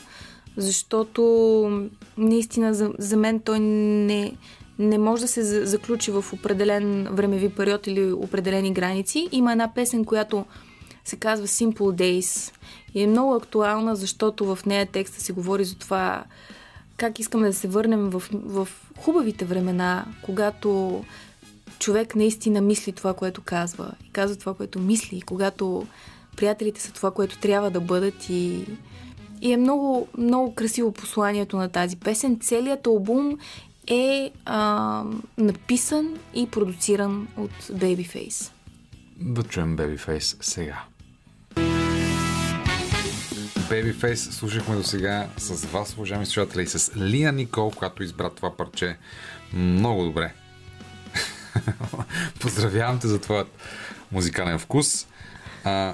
защото наистина за, за мен той не, не може да се за- заключи в определен времеви период или определени граници. Има една песен, която се казва Simple Days и е много актуална, защото в нея текста се говори за това как искаме да се върнем в, в хубавите времена, когато човек наистина мисли това, което казва и казва това, което мисли, и когато приятелите са това, което трябва да бъдат и, и е много, много красиво посланието на тази песен. Целият албум е а, написан и продуциран от Babyface. Да чуем Babyface сега. Babyface слушахме до сега с вас, уважаеми слушатели, и с Лия Никол, която избра това парче много добре. Поздравявам те за твоят музикален вкус. А,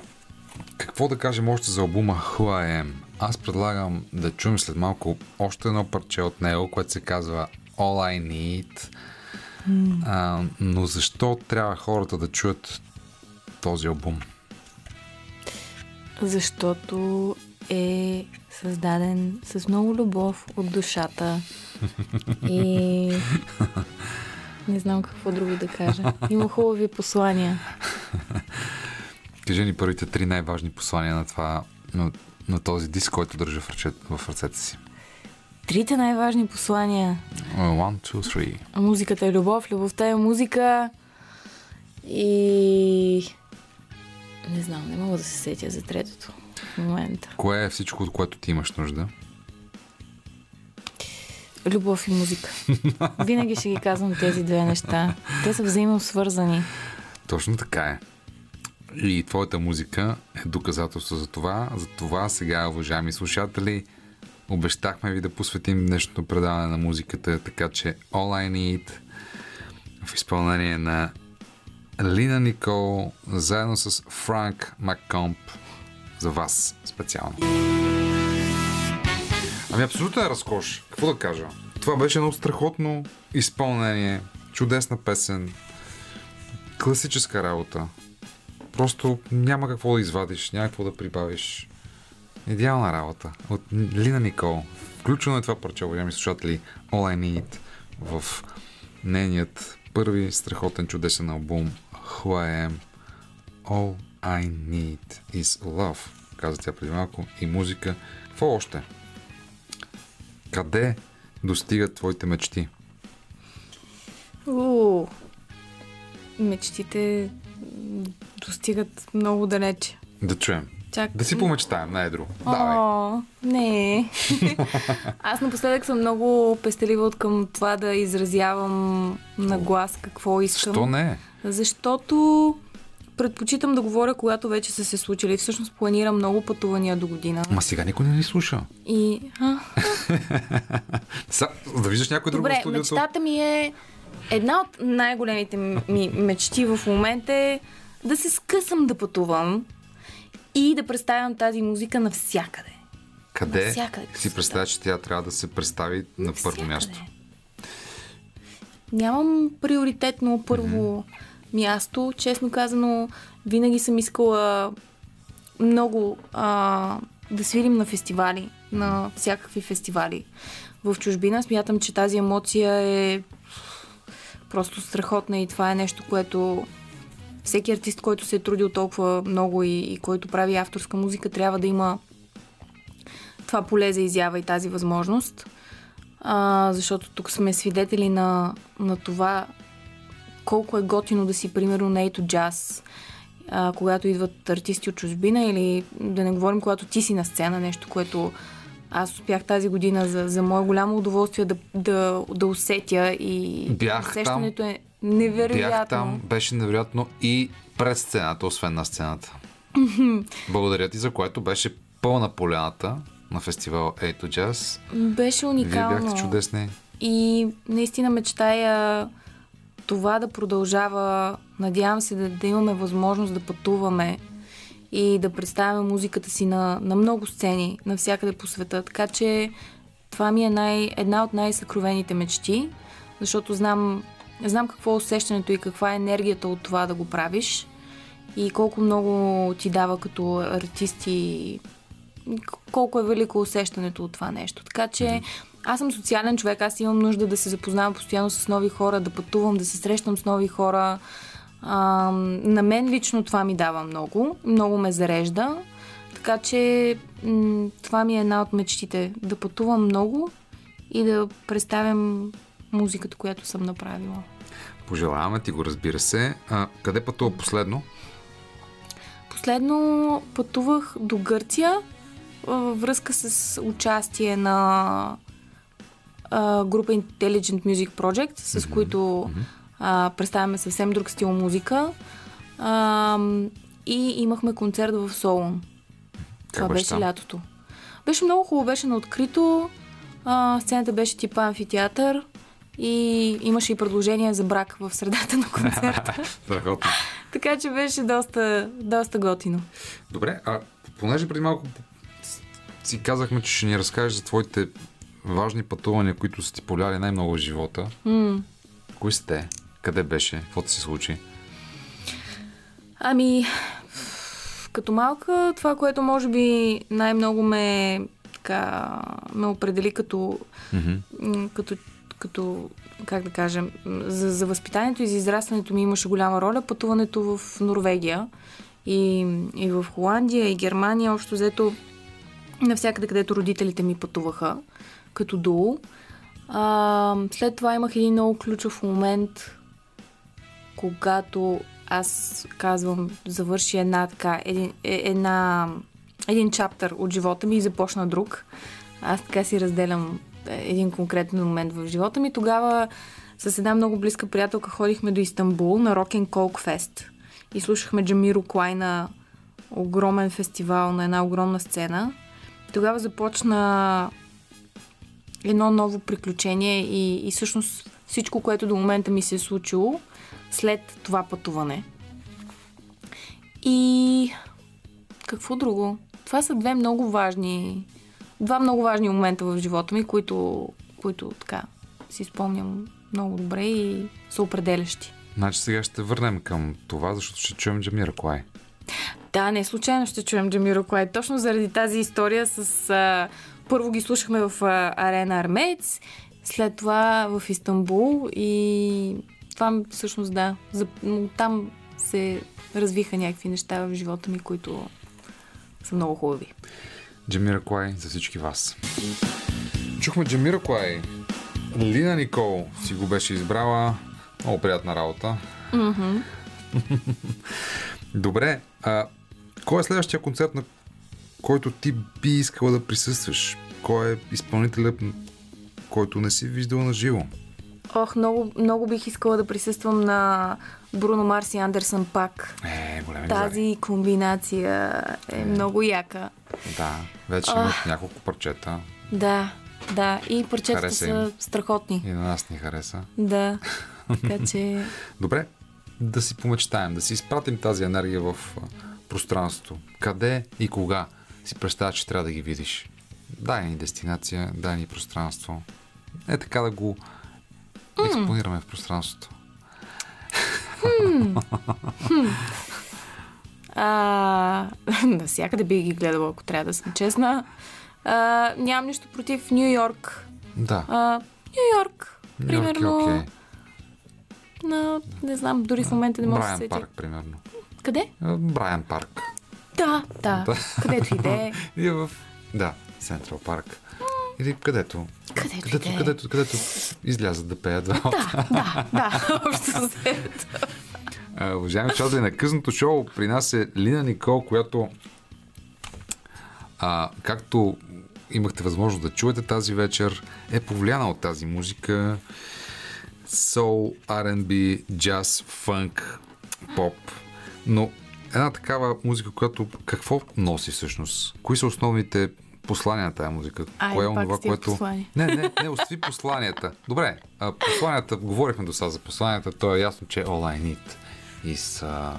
какво да кажем още за албума Who I Am? Аз предлагам да чуем след малко още едно парче от него, което се казва All I Need. А, но защо трябва хората да чуят този албум? Защото е създаден с много любов от душата и не знам какво друго да кажа. Има хубави послания. Кажи ни първите три най-важни послания на това, на, на този диск, който държа в, ръче, в ръцете си. Трите най-важни послания. One, two, three. Музиката е любов, любовта е музика и... Не знам, не мога да се сетя за третото в момента. Кое е всичко, от което ти имаш нужда? Любов и музика. Винаги ще ги казвам тези две неща. Те са взаимно свързани. Точно така е. И твоята музика е доказателство за това. За това сега, уважаеми слушатели, обещахме ви да посветим днешното предаване на музиката, така че All I Need в изпълнение на Лина Никол, заедно с Франк Маккомп за вас специално. Ами абсолютно е разкош. Какво да кажа? Това беше едно страхотно изпълнение, чудесна песен, класическа работа. Просто няма какво да извадиш, няма какво да прибавиш. Идеална работа. От Лина Никол. Включено е това парче, уважаеми слушатели, All I Need в нейният първи страхотен чудесен албум Who I Am. All I Need is Love, каза тя преди малко, и музика. Какво още? Къде достигат твоите мечти? У, мечтите достигат много далече. Да чуем. Чак... Да си помечтаем на едро. Давай. О, не. Аз напоследък съм много пестелива от към това да изразявам на глас какво искам. Що не? Защото предпочитам да говоря, когато вече са се случили. Всъщност планирам много пътувания до година. Ма сега никой не ни слуша. И... А, Са, да виждаш някой друг Добре, студиото. мечтата ми е... Една от най-големите ми мечти в момента е да се скъсам да пътувам и да представям тази музика навсякъде. Къде Навсякъде си света. представя, че тя трябва да се представи на първо Навсякъде. място? Нямам приоритетно първо място. Честно казано, винаги съм искала много а, да свирим на фестивали, на всякакви фестивали в чужбина. Смятам, че тази емоция е просто страхотна и това е нещо, което всеки артист, който се е трудил толкова много и, и който прави авторска музика, трябва да има това поле за изява и тази възможност. А, защото тук сме свидетели на, на това колко е готино да си, примерно, на ето джаз, а, когато идват артисти от чужбина или да не говорим, когато ти си на сцена, нещо, което аз успях тази година за, за мое голямо удоволствие да, да, да усетя и Бях усещането там. е невероятно. Бях там, беше невероятно и пред сцената, освен на сцената. Благодаря ти, за което беше пълна поляната на фестивал to Jazz. Беше Вие уникално. бяхте чудесни. И наистина мечтая това да продължава. Надявам се да, да имаме възможност да пътуваме и да представяме музиката си на, на много сцени, навсякъде по света. Така че това ми е най, една от най-съкровените мечти, защото знам, знам какво е усещането и каква е енергията от това да го правиш и колко много ти дава като артист и колко е велико усещането от това нещо. Така че аз съм социален човек, аз имам нужда да се запознавам постоянно с нови хора, да пътувам, да се срещам с нови хора. А, на мен лично това ми дава много, много ме зарежда. Така че м- това ми е една от мечтите. Да пътувам много и да представям музиката, която съм направила. Пожелаваме ти го, разбира се. А, къде пътува последно? Последно пътувах до Гърция във връзка с участие на а, група Intelligent Music Project, с които а, представяме съвсем друг стил музика. А, и имахме концерт в Солун. Това беше беше там? лятото. Беше много хубаво, беше на открито. А, сцената беше типа амфитеатър и имаше и предложение за брак в средата на концерта. Страхотно. така че беше доста, доста готино. Добре, а понеже преди малко си казахме, че ще ни разкажеш за твоите важни пътувания, които са ти поляли най-много в живота. М. Кои са те? Къде беше? Какво се случи? Ами, като малка, това, което може би най-много ме, така, ме определи като, м, като, като как да кажем, за, за възпитанието и за израстването ми имаше голяма роля пътуването в Норвегия и, и в Холандия и Германия, общо взето навсякъде, където родителите ми пътуваха като дуо. А, след това имах един много ключов момент, когато аз казвам, завърши една така, един, е- една, един чаптър от живота ми и започна друг. Аз така си разделям е, един конкретен момент в живота ми. Тогава с една много близка приятелка ходихме до Истанбул на Rock Coke Fest и слушахме Джамиро Клай на огромен фестивал, на една огромна сцена. Тогава започна едно ново приключение и, и всъщност всичко, което до момента ми се е случило след това пътуване. И какво друго? Това са две много важни, два много важни момента в живота ми, които, които така си спомням много добре и са определящи. Значи сега ще върнем към това, защото ще чуем Джамира Клай. Да, не случайно ще чуем Джамиро Клай. Точно заради тази история с... А, първо ги слушахме в а, Арена Армеец, след това в Истанбул и това всъщност да, за, но там се развиха някакви неща в живота ми, които са много хубави. Джамира Клай за всички вас. Чухме Джамира Клай. Лина Никол си го беше избрала. Много приятна работа. Mm-hmm. Добре, а кой е следващия концерт, на който ти би искала да присъстваш? Кой е изпълнителят, който не си виждала на живо? Ох, много, много бих искала да присъствам на Бруно Марс и Андерсън пак. Е, големи Тази комбинация е много яка. Да, вече имат няколко парчета Да, да. И парчетата Хареса им. са страхотни. и на нас ни хареса. Да. Така че... Добре, да си помечтаем, да си изпратим тази енергия в пространството. Къде и кога си представя, че трябва да ги видиш? Дай ни дестинация, дай ни пространство. Е така да го експонираме в пространството. А, навсякъде би ги гледала, ако трябва да съм честна. А, нямам нищо против Нью Йорк. Да. А, Нью Йорк, Нью-Йорк е примерно. окей. на, не знам, дори в момента не мога да се Брайан сетя. Парк, примерно. Къде? Брайан Парк. Да, да, където и да е. И в... Да, Централ Парк. Или където. Където Където, е. където, където излязат да пеят два. Да, да, да, общо взето. Уважаеми чатели на късното шоу, при нас е Лина Никол, която а, както имахте възможност да чуете тази вечер, е повлияна от тази музика. Soul, R&B, джаз, фънк, поп. Но една такава музика, която какво носи всъщност? Кои са основните послания на тази музика? Ай, Кое е онова, което... послания. Не, не, не, остави посланията. Добре, а, посланията, говорихме до сега за посланията, то е ясно, че all I need is... Uh,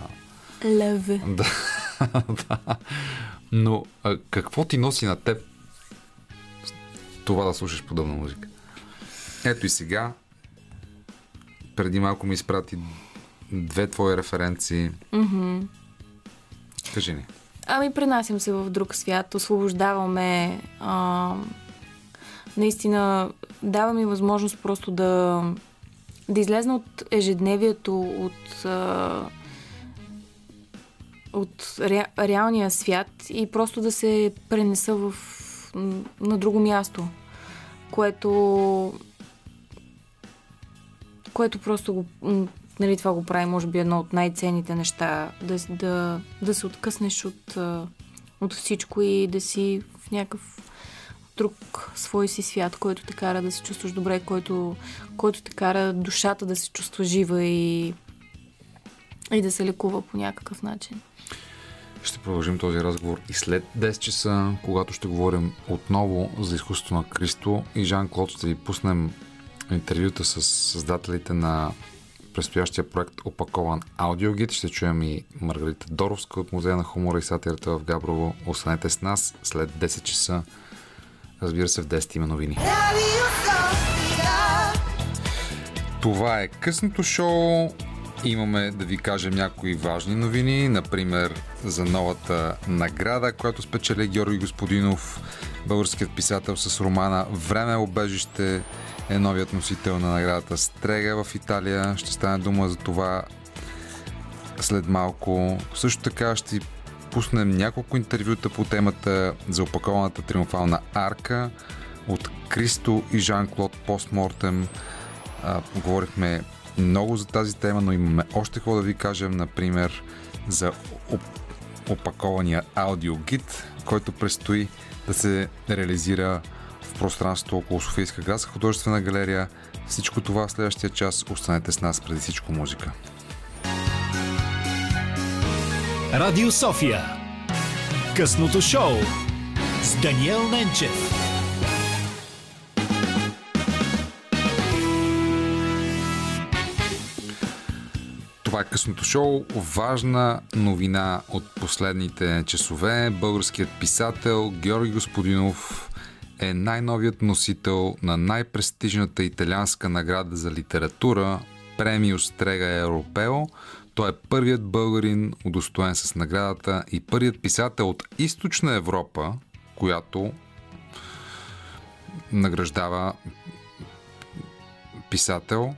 да, да. Но а, какво ти носи на теб това да слушаш подобна музика? Ето и сега, преди малко ми изпрати две твои референции. Mm-hmm. Кажи ни. Ами, пренасям се в друг свят, освобождаваме. А, наистина, дава ми възможност просто да, да излезна от ежедневието, от, а, от ре, реалния свят и просто да се пренеса в, на друго място, което което просто го, нали, това го прави, може би, едно от най-ценните неща, да, да, да се откъснеш от, от всичко и да си в някакъв друг свой си свят, който те кара да се чувстваш добре, който, който те кара душата да се чувства жива и, и да се лекува по някакъв начин. Ще продължим този разговор и след 10 часа, когато ще говорим отново за изкуството на Кристо и Жан-Клод ще ви пуснем интервюта с създателите на предстоящия проект Опакован аудиогид. Ще чуем и Маргарита Доровска от Музея на хумора и сатирата в Габрово. Останете с нас след 10 часа. Разбира се, в 10 има новини. Това е късното шоу. Имаме да ви кажем някои важни новини, например за новата награда, която спечели Георги Господинов, българският писател с романа Време обежище е новият носител на наградата Стрега в Италия. Ще стане дума за това след малко. Също така ще пуснем няколко интервюта по темата за опакованата триумфална арка от Кристо и Жан-Клод Постмортем. Говорихме много за тази тема, но имаме още какво да ви кажем, например за оп- опакования аудиогид, който предстои да се реализира пространството около Софийска градска художествена галерия. Всичко това в следващия час. Останете с нас преди всичко музика. Радио София. Късното шоу с Даниел Ненчев. Това е късното шоу. Важна новина от последните часове. Българският писател Георги Господинов е най-новият носител на най-престижната италианска награда за литература Премиус Трега Европео. Той е първият българин, удостоен с наградата и първият писател от Източна Европа, която награждава писател,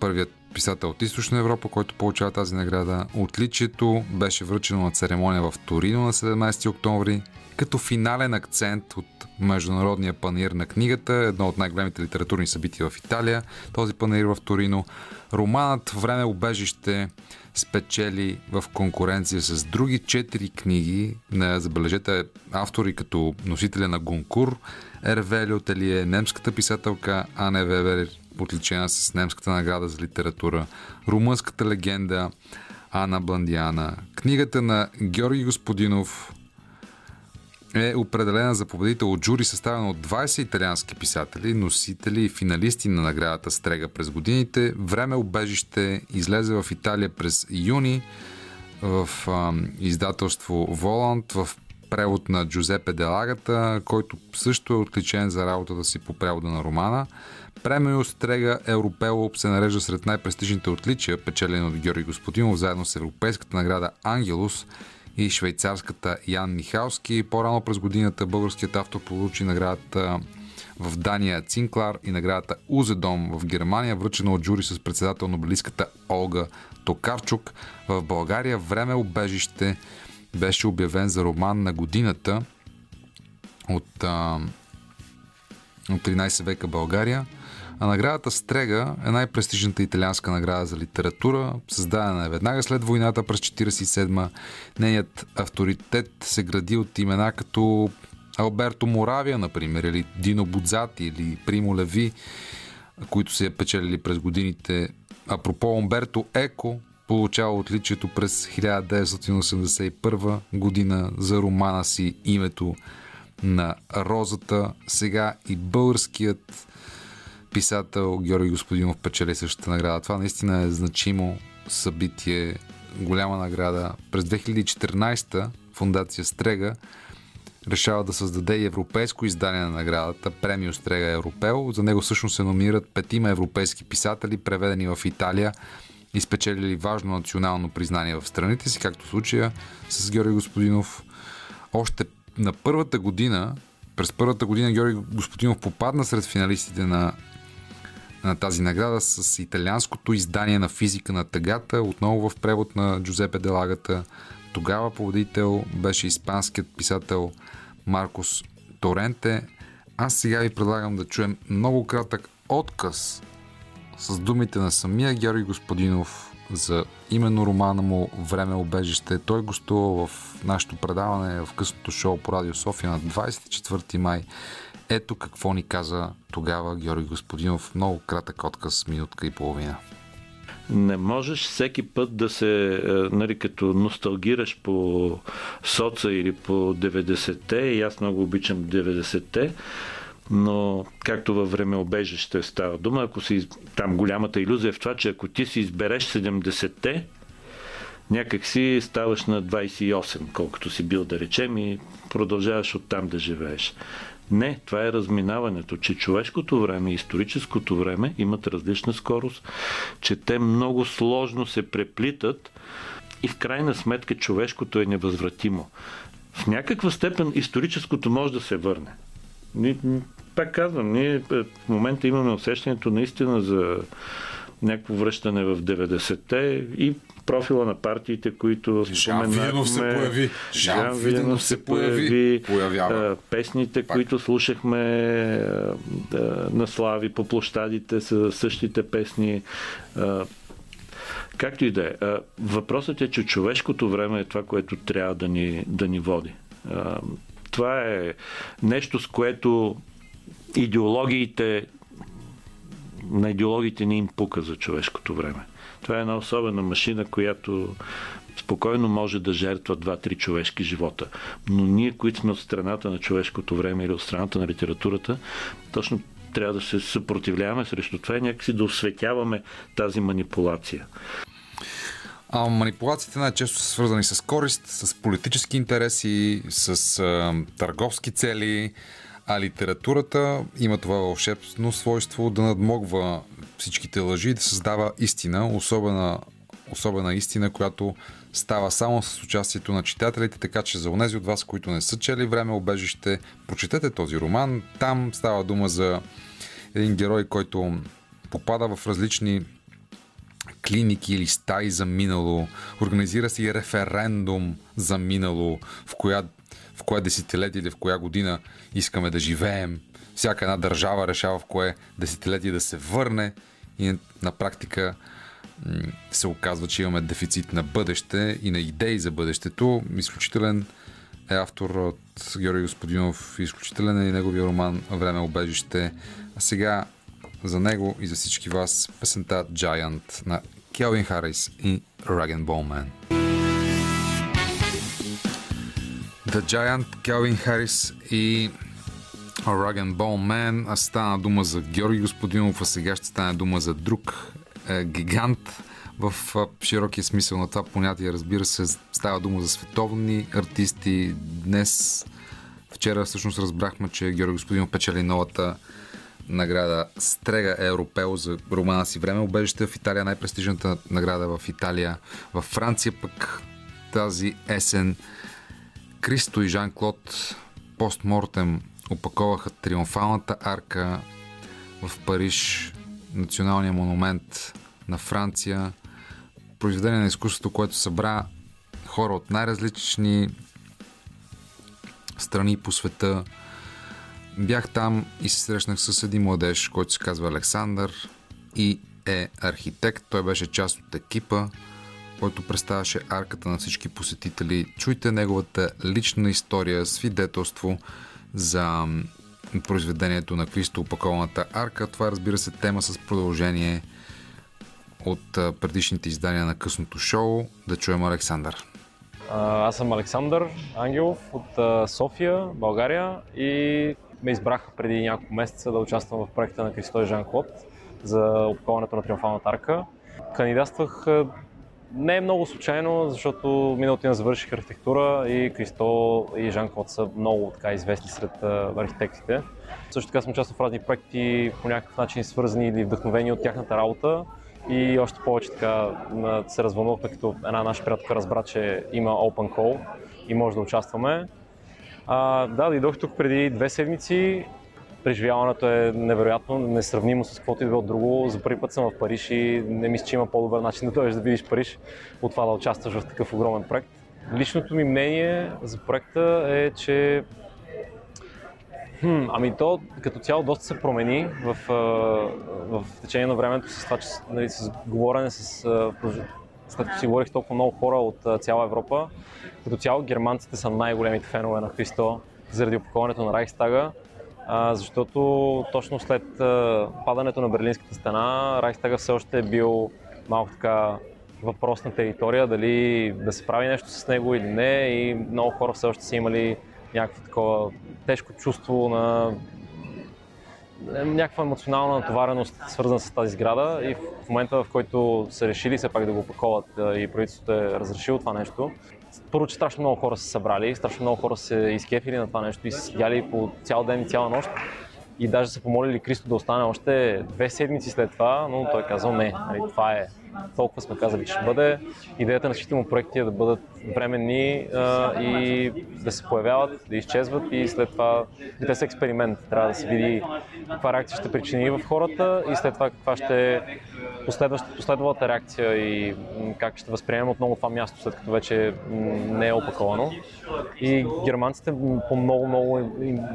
първият писател от Източна Европа, който получава тази награда. Отличието беше връчено на церемония в Торино на 17 октомври, като финален акцент от Международния панир на книгата, едно от най-големите литературни събития в Италия, този панир в Торино. Романът Време обежище спечели в конкуренция с други четири книги на, забележете, автори като носителя на Гонкур, Ервели Отелие, немската писателка Ане Вебер, отличена с немската награда за литература, румънската легенда Ана Бландиана, книгата на Георги Господинов, е определена за победител от жури, съставено от 20 италиански писатели, носители и финалисти на наградата Стрега през годините. Време обежище излезе в Италия през юни в а, издателство Воланд в превод на Джузепе Делагата, който също е отличен за работата си по превода на романа. Премио Стрега Европело се нарежда сред най-престижните отличия, печелени от Георги Господинов, заедно с европейската награда Ангелус и швейцарската Ян Михалски. По-рано през годината българският автор получи наградата в Дания Цинклар и наградата Узедом в Германия, връчена от жури с председател Нобелистката Олга Токарчук. В България Време обежище беше обявен за роман на годината от, от 13 века България. А наградата Стрега е най-престижната италианска награда за литература, създадена е веднага след войната през 1947. Нейният авторитет се гради от имена като Алберто Моравия, например, или Дино Будзати, или Примо Леви, които се печелили през годините. Апропо Умберто Еко получава отличието през 1981 година за романа си Името на розата. Сега и българският писател Георги Господинов печели същата награда. Това наистина е значимо събитие, голяма награда. През 2014 фундация Стрега решава да създаде европейско издание на наградата Премио Стрега Европео. За него всъщност се номинират петима европейски писатели, преведени в Италия и спечелили важно национално признание в страните си, както в случая с Георги Господинов. Още на първата година, през първата година Георги Господинов попадна сред финалистите на на тази награда с италианското издание на физика на тъгата, отново в превод на Джузепе Делагата. Тогава победител беше испанският писател Маркос Торенте. Аз сега ви предлагам да чуем много кратък отказ с думите на самия Георги Господинов за именно романа му Време обежище. Той гостува в нашето предаване в късното шоу по Радио София на 24 май. Ето какво ни каза тогава Георги Господинов. Много кратък отказ, минутка и половина. Не можеш всеки път да се, е, нали, като носталгираш по соца или по 90-те, и аз много обичам 90-те, но както във време обежище става дума, ако си там голямата иллюзия е в това, че ако ти си избереш 70-те, някак си ставаш на 28, колкото си бил да речем и продължаваш оттам да живееш. Не, това е разминаването, че човешкото време и историческото време имат различна скорост, че те много сложно се преплитат и в крайна сметка човешкото е невъзвратимо. В някаква степен историческото може да се върне. Пак казвам, ние в момента имаме усещането наистина за някакво връщане в 90-те и профила на партиите, които Жан Виденов се появи. Жан Виденов се появи. Появява. Песните, Пак. които слушахме на Слави по площадите са същите песни. Както и да е. Въпросът е, че човешкото време е това, което трябва да ни, да ни води. Това е нещо, с което идеологиите на идеологите ни им пука за човешкото време. Това е една особена машина, която спокойно може да жертва два-три човешки живота. Но ние, които сме от страната на човешкото време или от страната на литературата, точно трябва да се съпротивляваме срещу това и някакси да осветяваме тази манипулация. А манипулациите най-често са свързани с корист, с политически интереси, с а, търговски цели, а литературата има това вълшебно свойство да надмогва всичките лъжи и да създава истина, особена, особена истина, която става само с участието на читателите, така че за онези от вас, които не са чели време обежище, прочетете този роман. Там става дума за един герой, който попада в различни клиники или стаи за минало. Организира си референдум за минало, в коя, в кое десетилетие или в коя година искаме да живеем. Всяка една държава решава в кое десетилетие да се върне и на практика се оказва, че имаме дефицит на бъдеще и на идеи за бъдещето. Изключителен е автор от Георги Господинов, изключителен е и неговия роман Време обежище. А сега за него и за всички вас песента Giant на Келвин Харис и Раген Болмен. The Giant, Келвин Харис и Rag Bone Man. Стана дума за Георги Господинов, а сега ще стане дума за друг е, гигант в широкия смисъл на това понятие. Разбира се, става дума за световни артисти. Днес, вчера всъщност разбрахме, че Георги Господинов печели новата награда Стрега Европео за романа си време. Обежище в Италия, най-престижната награда в Италия. Във Франция пък тази есен Кристо и Жан-Клод постмортем опаковаха триумфалната арка в Париж, националния монумент на Франция, произведение на изкуството, което събра хора от най-различни страни по света. Бях там и се срещнах с един младеж, който се казва Александър и е архитект. Той беше част от екипа, който представяше арката на всички посетители. Чуйте неговата лична история, свидетелство за произведението на Кристо опакованата арка. Това разбира се тема с продължение от предишните издания на късното шоу. Да чуем Александър. Аз съм Александър Ангелов от София, България и ме избраха преди няколко месеца да участвам в проекта на Кристо и Жан Клод за опаковането на Триумфалната арка. Кандидатствах не е много случайно, защото миналото година завърших архитектура и Кристо и Жан Клод са много така известни сред архитектите. Също така съм участвал в разни проекти, по някакъв начин свързани или вдъхновени от тяхната работа. И още повече така се развълнувахме, като една наша приятелка разбра, че има Open Call и може да участваме. А, да, дойдох тук преди две седмици. Преживяването е невероятно, несравнимо с каквото и било друго. За първи път съм в Париж и не мисля, че има по-добър начин да дойдеш да видиш Париж от това да участваш в такъв огромен проект. Личното ми мнение за проекта е, че Хм, ами то като цяло доста се промени в, в течение на времето с това, че нали, с говорене с след като си говорих толкова много хора от цяла Европа. Като цяло германците са най-големите фенове на Христо заради опаковането на Райхстага, защото точно след падането на Берлинската стена Райхстага все още е бил малко така въпросна територия, дали да се прави нещо с него или не и много хора все още са имали някакво такова тежко чувство на някаква емоционална натовареност, свързана с тази сграда. И в момента, в който са решили все пак да го опаковат и правителството е разрешило това нещо, първо, че страшно много хора са събрали, страшно много хора се изкефили на това нещо и са седяли по цял ден и цяла нощ. И даже са помолили Кристо да остане още две седмици след това, но той казал не, нали, това е толкова сме казали, че ще бъде. Идеята на всичките му проекти е да бъдат временни а, и да се появяват, да изчезват и след това и те са експеримент. Трябва да се види каква реакция ще причини в хората и след това каква ще е последвалата реакция и как ще възприемем отново това място, след като вече не е опаковано. И германците по много, много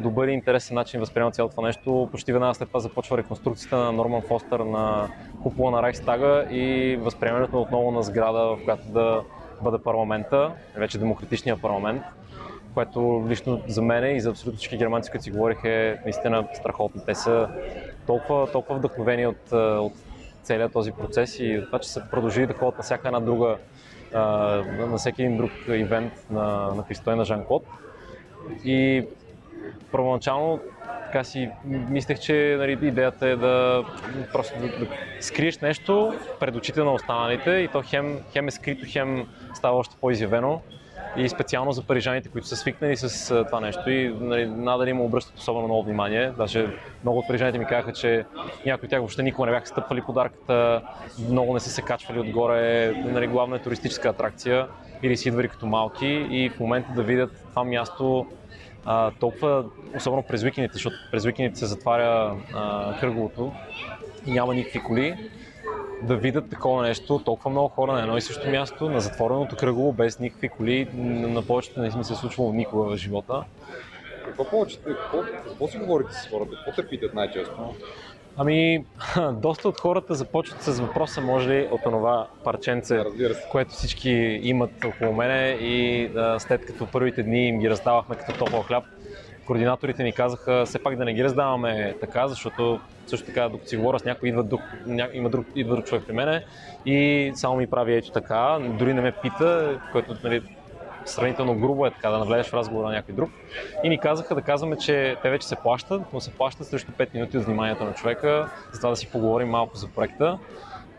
добър и интересен начин възприемат цялото това нещо. Почти веднага след това започва реконструкцията на Норман Фостер на купола на Райхстага и възприемането отново на сграда, в която да бъде парламента, вече демократичния парламент, което лично за мен и за абсолютно всички германци, които си говорих е наистина страхотно. Те са толкова, толкова вдъхновени от, от целият този процес и това, че са продължили да ходят на всяка една друга, на всеки един друг ивент на, на Христо и на Жан Клод. И първоначално така си мислех, че нали, идеята е да просто да, да скриеш нещо пред очите на останалите и то хем, хем е скрито, хем става още по-изявено. И специално за парижаните, които са свикнали с това нещо и нали, надали му обръщат особено много внимание. Даже много от парижаните ми казаха, че някои от тях въобще никога не бяха стъпвали подарката, много не са се качвали отгоре. Нали, главна е туристическа атракция или си идвали като малки и в момента да видят това място а, толкова, особено през уикендите, защото през уикендите се затваря а, кръговото и няма никакви коли, да видят такова нещо, толкова много хора на едно и също място, на затвореното кръгово, без никакви коли, на повечето не сме се случвало никога в живота. Какво повече, какво, какво си говорите с хората? Какво те питат най-често? Ами, доста от хората започват с въпроса, може ли от това парченце, което всички имат около мене и а, след като първите дни им ги раздавахме като топъл хляб, координаторите ни казаха все пак да не ги раздаваме така, защото също така, докато си говоря с някой, идва друг, ня, има друг, идва друг човек при мене и само ми прави ето така, дори не ме пита, което нали, сравнително грубо е така да навлезеш в разговор на някой друг. И ни казаха да казваме, че те вече се плащат, но се плащат срещу 5 минути от вниманието на човека, за това да си поговорим малко за проекта.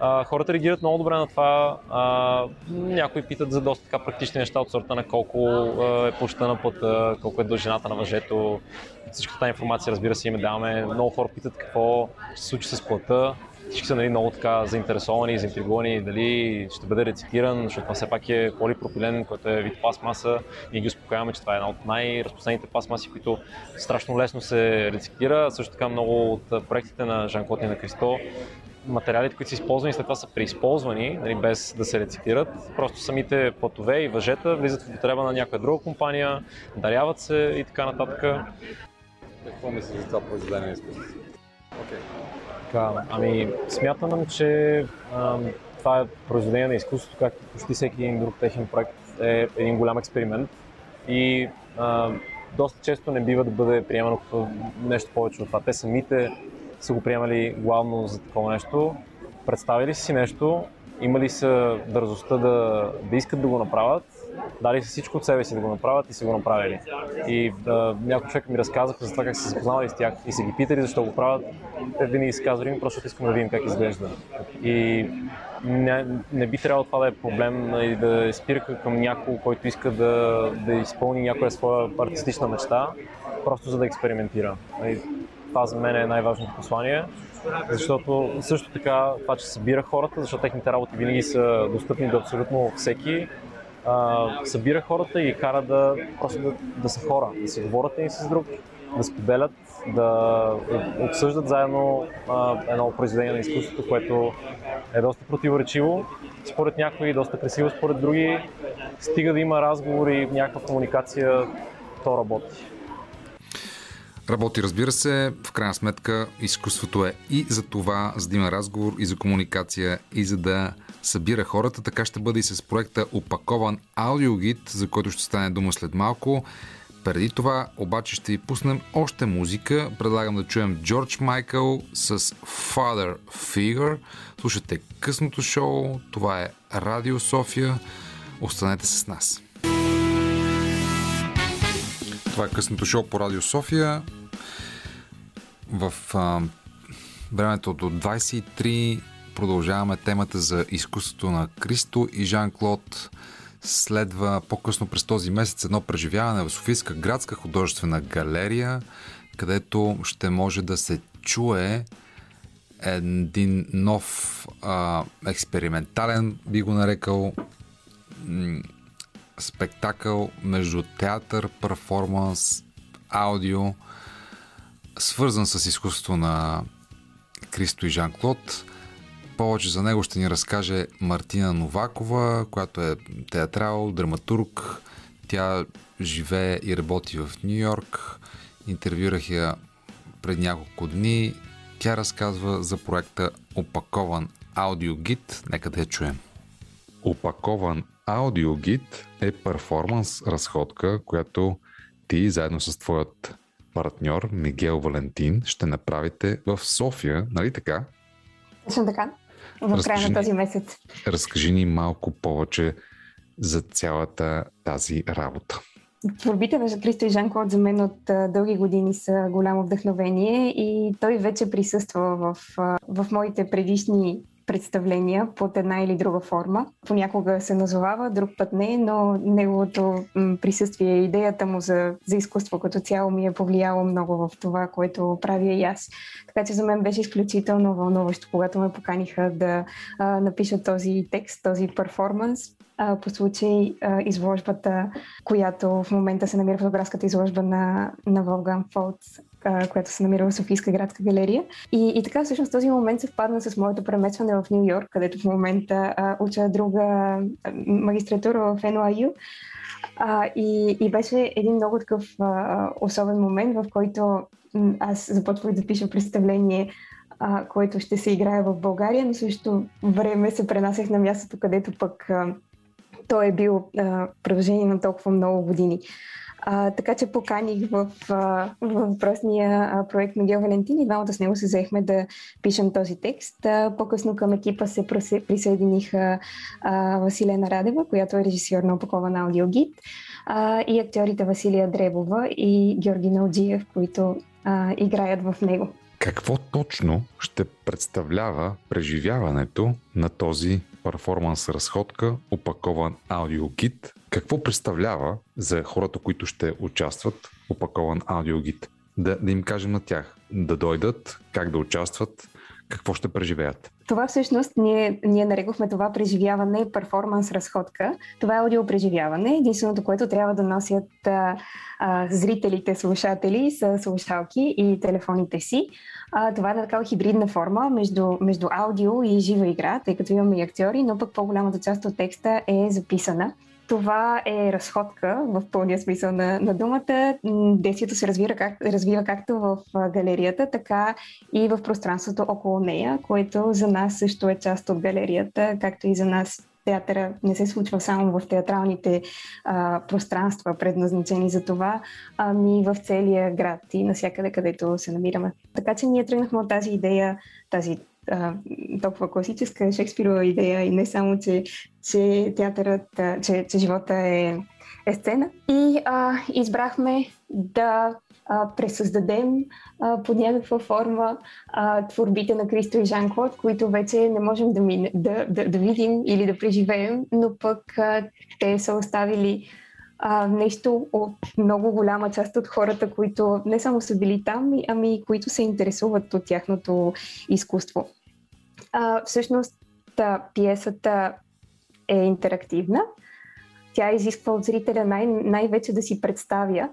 А, хората реагират много добре на това. А, някои питат за доста така практични неща от сорта на колко а, е площа на пътя, колко е дължината на въжето. Всичката тази информация, разбира се, им даваме. Много хора питат какво ще се случи с плътта. всички са нали, много така заинтересовани, заинтригувани дали ще бъде рециклиран, защото това все пак е полипропилен, който е вид пластмаса. Ние ги успокояваме, че това е една от най-разпространените пластмаси, които страшно лесно се рециклира. Също така много от проектите на Жан-Клод и на Кристо материалите, които са използвани, след това са преизползвани, нали, без да се рециклират. Просто самите платове и въжета влизат в употреба на някоя друга компания, даряват се и така нататък. Какво мислиш за това произведение на изкуството? Окей. Така, ами, смятам, че а, това е произведение на изкуството, както почти всеки един друг техен проект е един голям експеримент и а, доста често не бива да бъде приемано като нещо повече от това. Те самите са го приемали главно за такова нещо. Представили си нещо, имали са дързостта да, да искат да го направят, дали са всичко от себе си да го направят и са го направили. И да, някои човек ми разказаха за това как са се запознавали с тях и са ги питали защо го правят. Те винаги са казвали, ми просто искам да видим как изглежда. И не, не би трябвало това да е проблем и да е спирка към някой, който иска да, да изпълни някоя своя артистична мечта, просто за да експериментира. Това за мен е най-важното послание, защото също така това, че събира хората, защото техните работи винаги са достъпни до абсолютно всеки, а, събира хората и кара да просто да, да са хора, да си говорят един с друг, да споделят, да обсъждат заедно а, едно произведение на изкуството, което е доста противоречиво според някои, доста красиво според други. Стига да има разговори, някаква комуникация, то работи. Работи, разбира се. В крайна сметка, изкуството е и за това, за да има разговор, и за комуникация, и за да събира хората. Така ще бъде и с проекта Опакован аудиогид, за който ще стане дума след малко. Преди това обаче ще ви пуснем още музика. Предлагам да чуем Джордж Майкъл с Father Figure. Слушате късното шоу. Това е Радио София. Останете с нас. Това е късното шоу по Радио София. В а, времето до 23 продължаваме темата за изкуството на Кристо и Жан-Клод. Следва по-късно през този месец едно преживяване в Софийска градска художествена галерия, където ще може да се чуе един нов а, експериментален, би го нарекал, спектакъл между театър, перформанс, аудио, свързан с изкуството на Кристо и Жан-Клод. Повече за него ще ни разкаже Мартина Новакова, която е театрал, драматург. Тя живее и работи в Нью Йорк. Интервюрах я пред няколко дни. Тя разказва за проекта Опакован аудиогид. Нека да я чуем. Опакован аудиогид е перформанс разходка, която ти заедно с твоят партньор Мигел Валентин ще направите в София, нали така? Точно така. В края на този месец. Разкажи ни малко повече за цялата тази работа. Творбите на Кристо и Жан Клод за мен от дълги години са голямо вдъхновение и той вече присъства в, в моите предишни представления под една или друга форма. Понякога се назовава, друг път не, но неговото присъствие, идеята му за, за изкуство като цяло ми е повлияло много в това, което правя и аз. Така че за мен беше изключително вълнуващо, когато ме поканиха да а, напиша този текст, този перформанс. По случай изложбата, която в момента се намира в фотографската изложба на, на Волган Фолц която се намира в Софийска градска галерия. И, и така всъщност този момент се впадна с моето преместване в Нью Йорк, където в момента уча друга магистратура в NYU. А, и, и беше един много такъв а, особен момент, в който аз започвах да пиша представление а, което ще се играе в България, но също време се пренасях на мястото, където пък а, той е бил а, продължение на толкова много години. А, така че поканих в, в въпросния проект Мигел Валентин и двамата с него се взехме да пишем този текст. А, по-късно към екипа се присъединиха а, Василена Радева, която е режисьор на опакован аудиогид, а, и актьорите Василия Дребова и Георги Налджиев, които а, играят в него. Какво точно ще представлява преживяването на този перформанс разходка, опакован аудиогид? Какво представлява за хората, които ще участват опакован аудиогид? Да, да им кажем на тях да дойдат, как да участват, какво ще преживеят? Това всъщност ние, ние нарекохме това преживяване перформанс разходка. Това е аудиопреживяване. Единственото, което трябва да носят а, а, зрителите, слушатели са слушалки и телефоните си. А, това е такава хибридна форма между, между аудио и жива игра, тъй като имаме и актьори, но пък по-голямата част от текста е записана. Това е разходка в пълния смисъл на, на думата. Действието се развива, как, развива както в галерията, така и в пространството около нея, което за нас също е част от галерията, както и за нас театъра не се случва само в театралните а, пространства, предназначени за това, ами в целия град и навсякъде, където се намираме. Така че ние тръгнахме от тази идея, тази а, толкова класическа Шекспирова идея и не само, че, че театърът, а, че, че живота е, е сцена. И а, избрахме да а, пресъздадем а, под някаква форма а, творбите на Кристо и Жан Клод, които вече не можем да, мине, да, да, да видим или да преживеем, но пък а, те са оставили а, нещо от много голяма част от хората, които не само са били там, ами които се интересуват от тяхното изкуство. А, всъщност, та, пиесата е интерактивна. Тя изисква от зрителя най- най-вече да си представя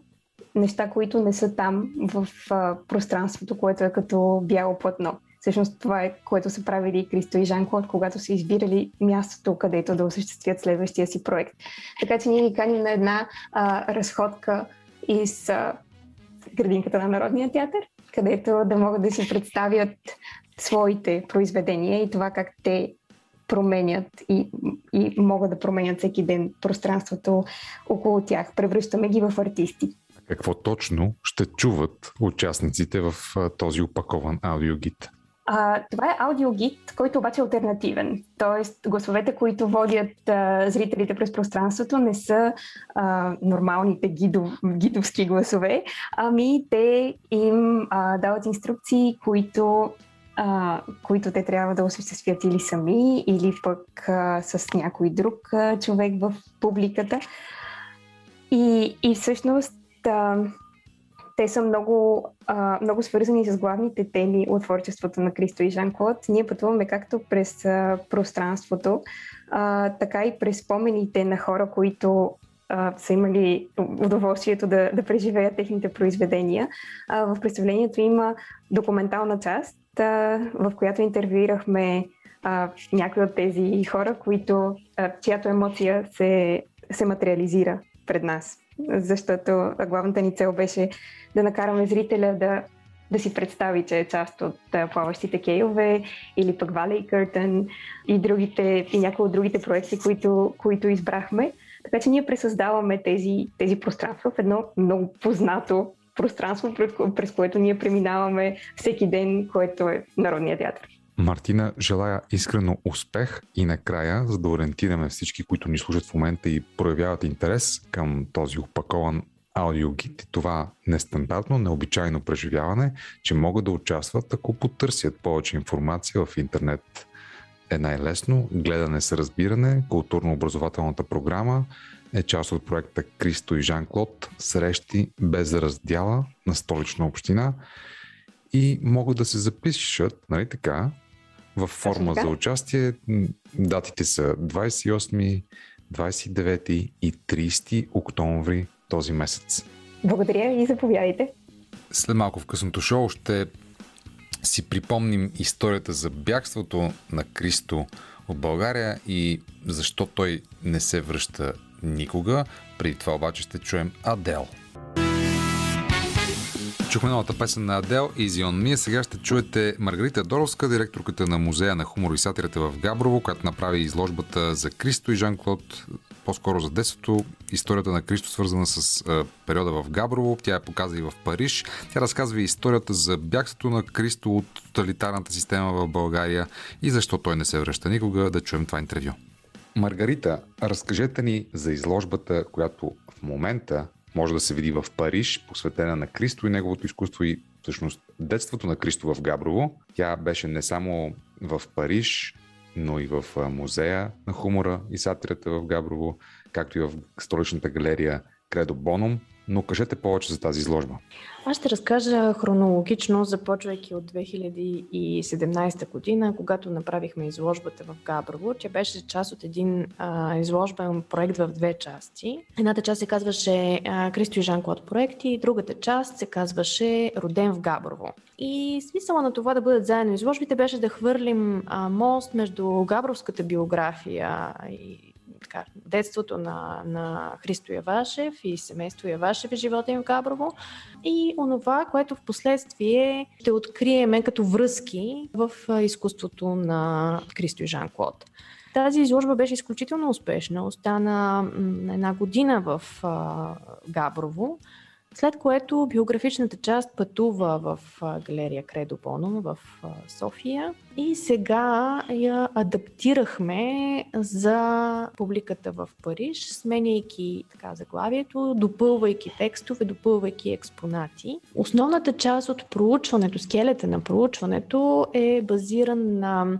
неща, които не са там в а, пространството, което е като бяло платно. Всъщност това е, което са правили Кристо и Жан Клод, когато са избирали мястото, където да осъществят следващия си проект. Така че ние ги каним на една а, разходка из а, градинката на Народния театър, където да могат да си представят своите произведения и това как те променят и, и могат да променят всеки ден пространството около тях. Превръщаме ги в артисти. Какво точно ще чуват участниците в този опакован аудиогид? А, това е аудиогид, който обаче е альтернативен. Тоест, гласовете, които водят а, зрителите през пространството, не са а, нормалните гидов, гидовски гласове, ами те им а, дават инструкции, които а, които те трябва да осъществят или сами, или пък а, с някой друг а, човек в публиката. И, и всъщност а, те са много, а, много свързани с главните теми от творчеството на Кристо и Жан Клод. Ние пътуваме както през а, пространството, а, така и през спомените на хора, които а, са имали удоволствието да, да преживеят техните произведения. А, в представлението има документална част, а, в която интервюирахме а, някои от тези хора, които, а, чиято емоция се, се материализира пред нас. Защото главната ни цел беше да накараме зрителя да, да си представи, че е част от плаващите кейове или пък Valley Curtain и, другите, и някои от другите проекти, които, които избрахме. Така че ние пресъздаваме тези, тези пространства в едно много познато пространство, през което ние преминаваме всеки ден, което е Народния театър. Мартина, желая искрено успех и накрая, за да ориентираме всички, които ни служат в момента и проявяват интерес към този опакован аудиогид и това нестандартно, необичайно преживяване, че могат да участват, ако потърсят повече информация в интернет. Е най-лесно, гледане с разбиране, културно-образователната програма е част от проекта Кристо и Жан-Клод Срещи без раздяла на столична община и могат да се запишат, нали така, в форма за участие. Датите са 28, 29 и 30 октомври този месец. Благодаря и заповядайте. След малко в късното шоу ще си припомним историята за бягството на Кристо от България и защо той не се връща никога. Преди това обаче ще чуем Адел. Чухме новата песен на Адел Easy on Me. Сега ще чуете Маргарита Доровска, директорката на Музея на хумор и сатирата в Габрово, която направи изложбата за Кристо и Жан-Клод, по-скоро за детството. Историята на Кристо свързана с периода в Габрово. Тя я показа и в Париж. Тя разказва и историята за бягството на Кристо от тоталитарната система в България и защо той не се връща никога. Да чуем това интервю. Маргарита, разкажете ни за изложбата, която в момента може да се види в Париж, посветена на Кристо и неговото изкуство и всъщност детството на Кристо в Габрово. Тя беше не само в Париж, но и в музея на хумора и сатирата в Габрово, както и в столичната галерия Кредо Боном, но кажете повече за тази изложба. Аз ще разкажа хронологично, започвайки от 2017 година, когато направихме изложбата в Габрово. Тя беше част от един а, изложбен проект в две части. Едната част се казваше а, Кристо и Жан-Клод проекти, и другата част се казваше Роден в Габрово. И смисъла на това да бъдат заедно изложбите беше да хвърлим а, мост между габровската биография и така, детството на, на Христо Явашев и семейство Явашев и живота им в Габрово и онова, което в последствие ще откриеме като връзки в изкуството на Христо и Жан-Клод. Тази изложба беше изключително успешна. Остана една година в Габрово. След което биографичната част пътува в галерия Кредо Боном в София и сега я адаптирахме за публиката в Париж, сменяйки така заглавието, допълвайки текстове, допълвайки експонати. Основната част от проучването, скелета на проучването е базиран на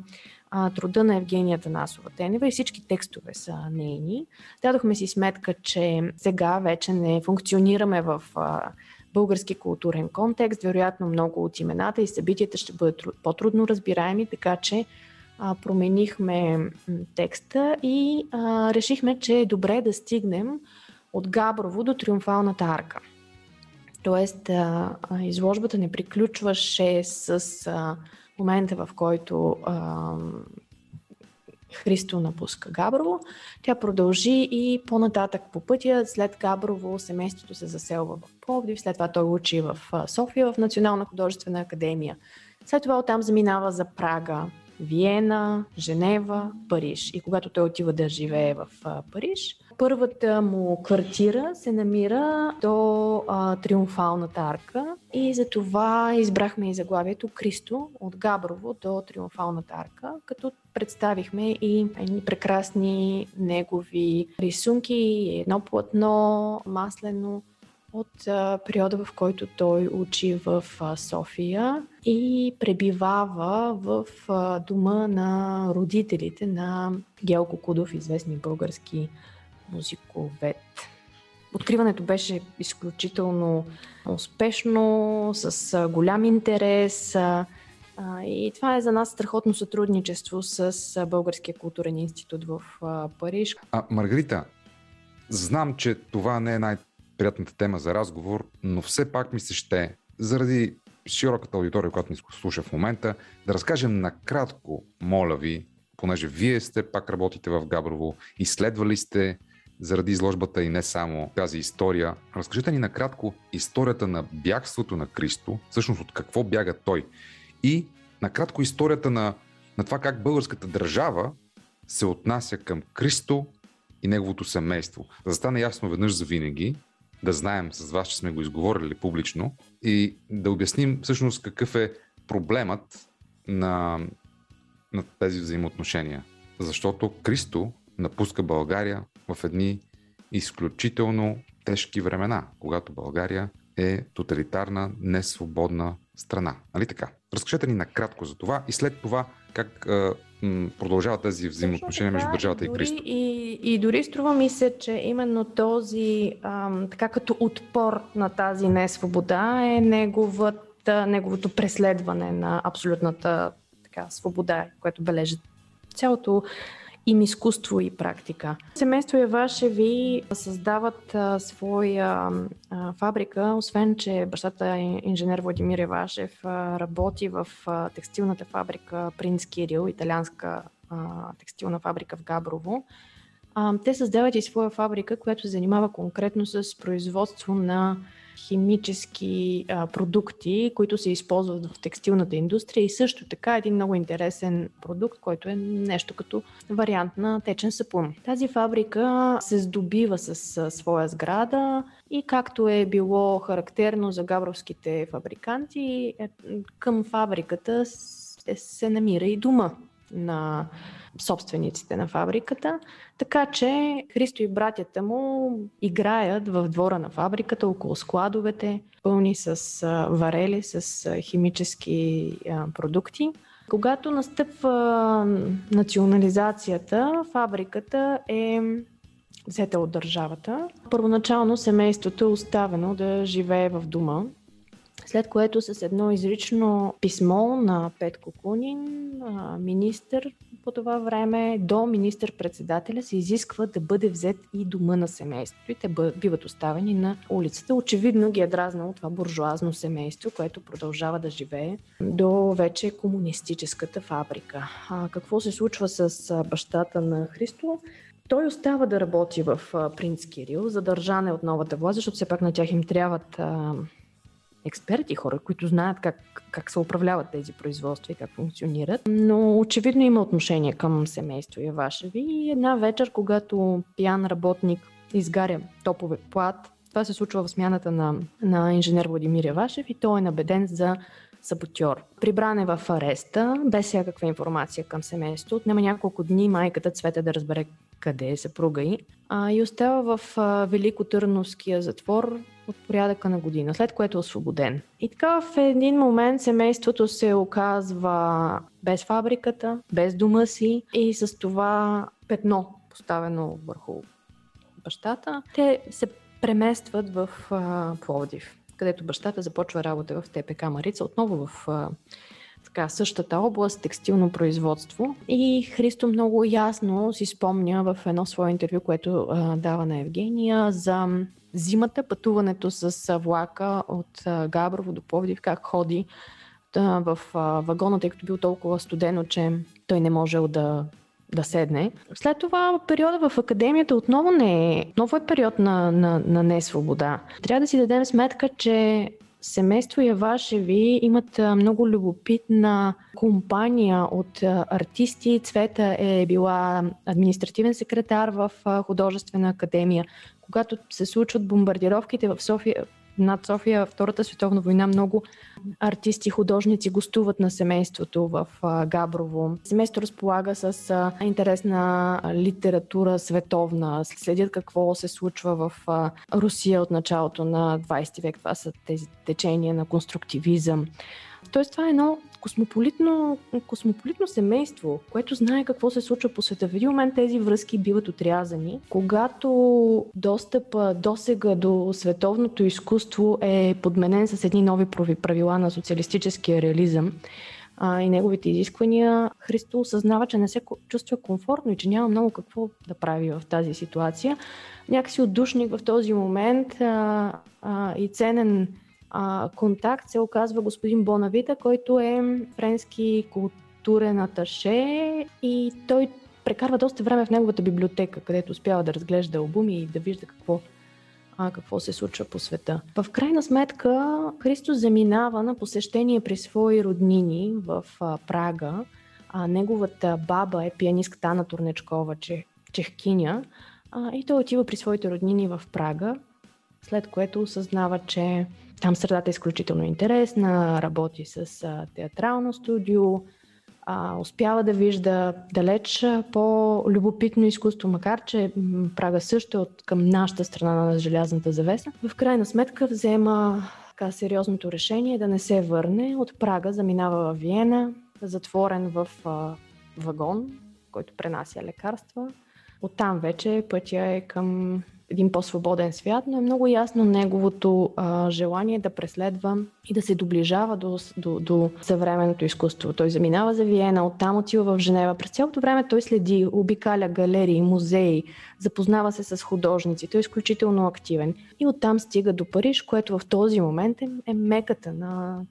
труда на Евгения Танасова Тенева и всички текстове са нейни. Дадохме си сметка, че сега вече не функционираме в а, български културен контекст. Вероятно много от имената и събитията ще бъдат по-трудно разбираеми, така че а, променихме текста и а, решихме, че е добре да стигнем от Габрово до Триумфалната арка. Тоест, а, изложбата не приключваше с а, момента, в който а, Христо напуска Габрово. Тя продължи и по-нататък по пътя. След Габрово семейството се заселва в Пловдив, след това той учи в София в Национална художествена академия. След това оттам заминава за Прага, Виена, Женева, Париж. И когато той отива да живее в Париж, първата му квартира се намира до а, Триумфалната арка и за това избрахме и заглавието Кристо от Габрово до Триумфалната арка, като представихме и едни прекрасни негови рисунки, едно платно, маслено, от а, периода, в който той учи в а, София и пребивава в а, дома на родителите на Гелко Кудов, известни български музиковед. Откриването беше изключително успешно, с голям интерес. И това е за нас страхотно сътрудничество с Българския културен институт в Париж. А, Маргарита, знам, че това не е най-приятната тема за разговор, но все пак ми се ще, заради широката аудитория, която ни слуша в момента, да разкажем накратко, моля ви, понеже вие сте пак работите в Габрово, изследвали сте заради изложбата и не само тази история. Разкажете ни накратко историята на бягството на Кристо, всъщност от какво бяга той и накратко историята на, на това как българската държава се отнася към Кристо и неговото семейство. За да стане ясно веднъж за винаги, да знаем с вас, че сме го изговорили публично и да обясним всъщност какъв е проблемът на, на тези взаимоотношения. Защото Кристо напуска България в едни изключително тежки времена, когато България е тоталитарна, несвободна страна. Нали така? Разкажете ни накратко за това и след това как а, м, продължава тези взаимоотношения между държавата и, и Кристо. И, и дори струва ми се, че именно този, ам, така като отпор на тази несвобода е неговата, неговото преследване на абсолютната така, свобода, което бележи цялото им изкуство и практика. Семейство Явашеви създават а, своя а, фабрика, освен че бащата инженер Владимир Явашев а, работи в а, текстилната фабрика Принц Кирил, италианска а, текстилна фабрика в Габрово. А, те създават и своя фабрика, която се занимава конкретно с производство на химически а, продукти, които се използват в текстилната индустрия и също така един много интересен продукт, който е нещо като вариант на течен сапун. Тази фабрика се здобива с а, своя сграда и както е било характерно за габровските фабриканти, е, към фабриката се, се намира и дума на собствениците на фабриката. Така че Христо и братята му играят в двора на фабриката, около складовете, пълни с варели, с химически продукти. Когато настъпва национализацията, фабриката е взета от държавата. Първоначално семейството е оставено да живее в дома, след което с едно изрично писмо на Петко Кунин, министър по това време, до министър-председателя се изисква да бъде взет и дома на семейството и те биват оставени на улицата. Очевидно ги е дразнало това буржуазно семейство, което продължава да живее до вече комунистическата фабрика. А какво се случва с бащата на Христо? Той остава да работи в Принц Кирил, задържане от новата власт, защото все пак на тях им трябват експерти, хора, които знаят как, как се управляват тези производства и как функционират. Но очевидно има отношение към семейство Явашеви и една вечер, когато пиян работник изгаря топове плат, това се случва в смяната на, на инженер Владимир Явашев и той е набеден за саботьор. Прибран е в ареста, без всякаква информация към семейството. Отнема няколко дни майката Цвета да разбере къде е съпруга й а, и остава в а, Великотърновския затвор от порядъка на година, след което е освободен. И така в един момент семейството се оказва без фабриката, без дома си и с това петно поставено върху бащата. Те се преместват в а, Пловдив където бащата започва работа в ТПК Марица, отново в така, същата област, текстилно производство. И Христо много ясно си спомня в едно свое интервю, което а, дава на Евгения, за зимата, пътуването с влака от а, Габрово до Пловдив, как ходи а, в а, вагона, тъй като бил толкова студено, че той не можел да да седне. След това периода в академията отново не е, отново е период на, на, на несвобода. Трябва да си дадем сметка, че семейство Явашеви имат много любопитна компания от артисти. Цвета е била административен секретар в художествена академия. Когато се случват бомбардировките в София, над София Втората световна война много артисти, художници гостуват на семейството в Габрово. Семейството разполага с интересна литература световна, следят какво се случва в Русия от началото на 20 век. Това са тези течения на конструктивизъм. Тоест това е едно космополитно, космополитно семейство, което знае какво се случва по света. В един момент тези връзки биват отрязани. Когато достъп досега до световното изкуство е подменен с едни нови правила на социалистическия реализъм, и неговите изисквания, Христо осъзнава, че не се чувства комфортно и че няма много какво да прави в тази ситуация. Някакси отдушник в този момент а, а, и ценен а, контакт се оказва господин Бонавита, който е френски културен аташе и той прекарва доста време в неговата библиотека, където успява да разглежда албуми и да вижда какво, а, какво се случва по света. В крайна сметка Христос заминава на посещение при свои роднини в а, Прага. А, неговата баба е пианистката Ана Турнечкова, че, чехкиня. А, и той отива при своите роднини в Прага, след което осъзнава, че там средата е изключително интересна, работи с а, театрално студио, а, успява да вижда далеч по-любопитно изкуство, макар че Прага също е от към нашата страна на желязната завеса. В крайна сметка взема така сериозното решение да не се върне. От Прага заминава в Виена, затворен в а, вагон, който пренася лекарства. Оттам вече пътя е към един по-свободен свят, но е много ясно неговото а, желание да преследва и да се доближава до, до, до съвременното изкуство. Той заминава за Виена, оттам отива в Женева. През цялото време той следи, обикаля галерии, музеи, запознава се с художници. Той е изключително активен. И оттам стига до Париж, което в този момент е, е меката на,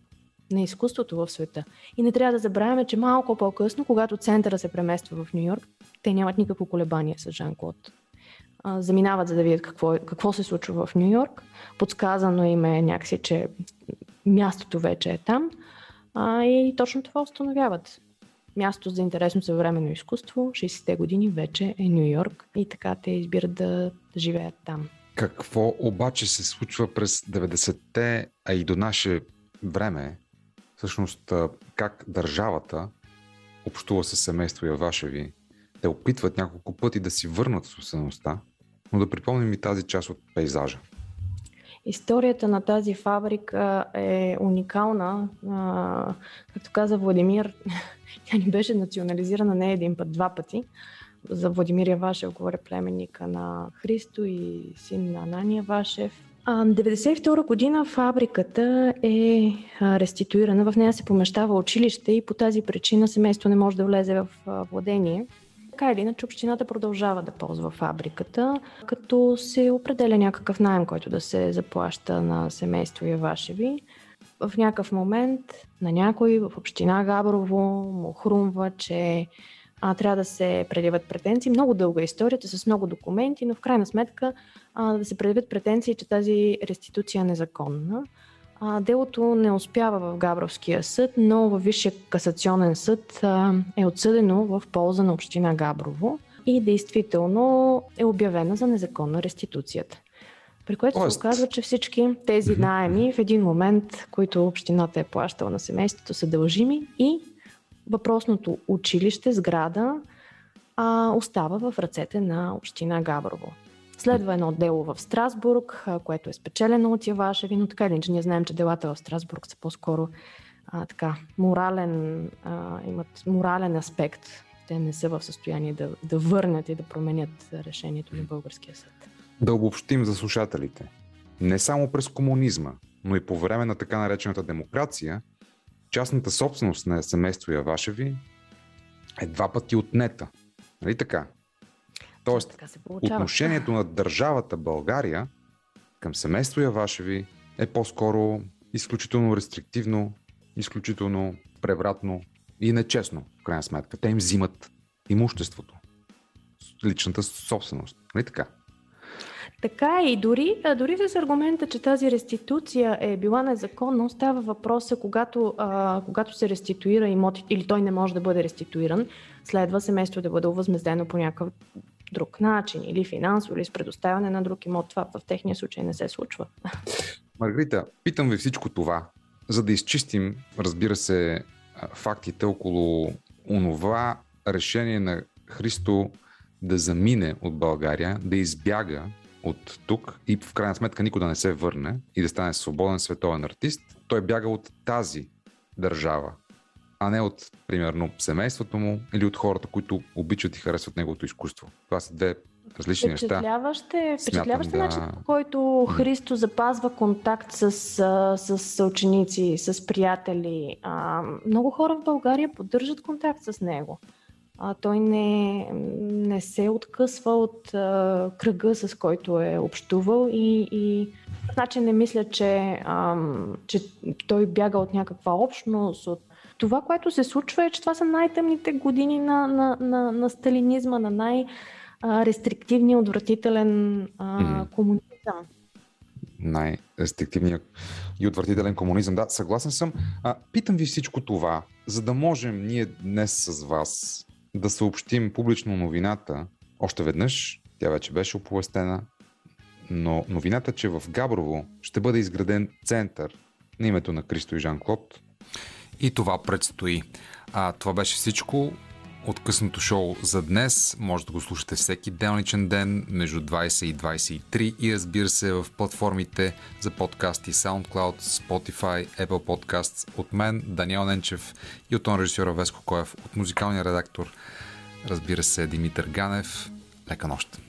на изкуството в света. И не трябва да забравяме, че малко по-късно, когато центъра се премества в Нью Йорк, те нямат никакво колебание с Жан Клод заминават за да видят какво, какво се случва в Нью Йорк. Подсказано им е някакси, че мястото вече е там а, и точно това установяват. Място за интересно съвременно изкуство, 60-те години вече е Нью Йорк и така те избират да, живеят там. Какво обаче се случва през 90-те, а и до наше време? Всъщност, как държавата общува с семейство Явашеви? Те опитват няколко пъти да си върнат собствеността, но да припомним и тази част от пейзажа. Историята на тази фабрика е уникална. А, както каза Владимир, тя ни беше национализирана не един път, два пъти. за Владимир Явашев говоря племенника на Христо и син на Анания Вашев. А, 92 година фабриката е реституирана, в нея се помещава училище и по тази причина семейство не може да влезе в владение. Така или иначе общината продължава да ползва фабриката, като се определя някакъв найем, който да се заплаща на семейство Явашеви. В някакъв момент на някой в община Габрово му хрумва, че а, трябва да се предявят претенции. Много дълга историята с много документи, но в крайна сметка а, да се предявят претенции, че тази реституция е незаконна. А, делото не успява в Габровския съд, но във Висшия касационен съд а, е отсъдено в полза на община Габрово и действително е обявена за незаконна реституцията. При което Тоест- се оказва, че всички тези найеми в един момент, които общината е плащала на семейството, са дължими и въпросното училище, сграда, а, остава в ръцете на община Габрово. Следва едно дело в Страсбург, което е спечелено от Явашеви, но така или иначе ние знаем, че делата в Страсбург са по-скоро а, така, морален, а, имат морален аспект. Те не са в състояние да, да върнат и да променят решението на българския съд. Да обобщим за слушателите. Не само през комунизма, но и по време на така наречената демокрация, частната собственост на семейство Явашеви е два пъти отнета. Нали така? Тоест, отношението на държавата България към семейство Явашеви е по-скоро изключително рестриктивно, изключително превратно и нечестно, в крайна сметка. Те им взимат имуществото, личната собственост. Нали така? Така е и дори, дори с аргумента, че тази реституция е била незаконна, става въпроса, когато, а, когато се реституира имот или той не може да бъде реституиран, следва семейството да бъде възмездено по някакъв друг начин, или финансово, или с предоставяне на друг имот. Това в техния случай не се случва. Маргарита, питам ви всичко това, за да изчистим, разбира се, фактите около онова решение на Христо да замине от България, да избяга от тук и в крайна сметка никога да не се върне и да стане свободен световен артист. Той бяга от тази държава, а не от, примерно, семейството му или от хората, които обичат и харесват неговото изкуство. Това са две различни неща. Впечатляващ е, впечатляващ е да. начин, по който Христо запазва контакт с, а, с ученици, с приятели. А, много хора в България поддържат контакт с него. А, той не, не се откъсва от а, кръга, с който е общувал и, и значи не мисля, че, ам, че той бяга от някаква общност, от това, което се случва е, че това са най-тъмните години на, на, на, на сталинизма, на най-рестриктивния, отвратителен а, комунизъм. най-рестриктивния и отвратителен комунизъм. Да, съгласен съм. А, питам ви всичко това, за да можем ние днес с вас да съобщим публично новината. Още веднъж, тя вече беше оповестена, но новината, че в Габрово ще бъде изграден център на името на Кристо и Жан-Клод. И това предстои. А, това беше всичко от късното шоу за днес. Може да го слушате всеки делничен ден между 20 и 23 и разбира се в платформите за подкасти SoundCloud, Spotify, Apple Podcasts от мен, Даниел Ненчев и от тон режисьора Веско Коев, от музикалния редактор, разбира се, Димитър Ганев. Лека нощ!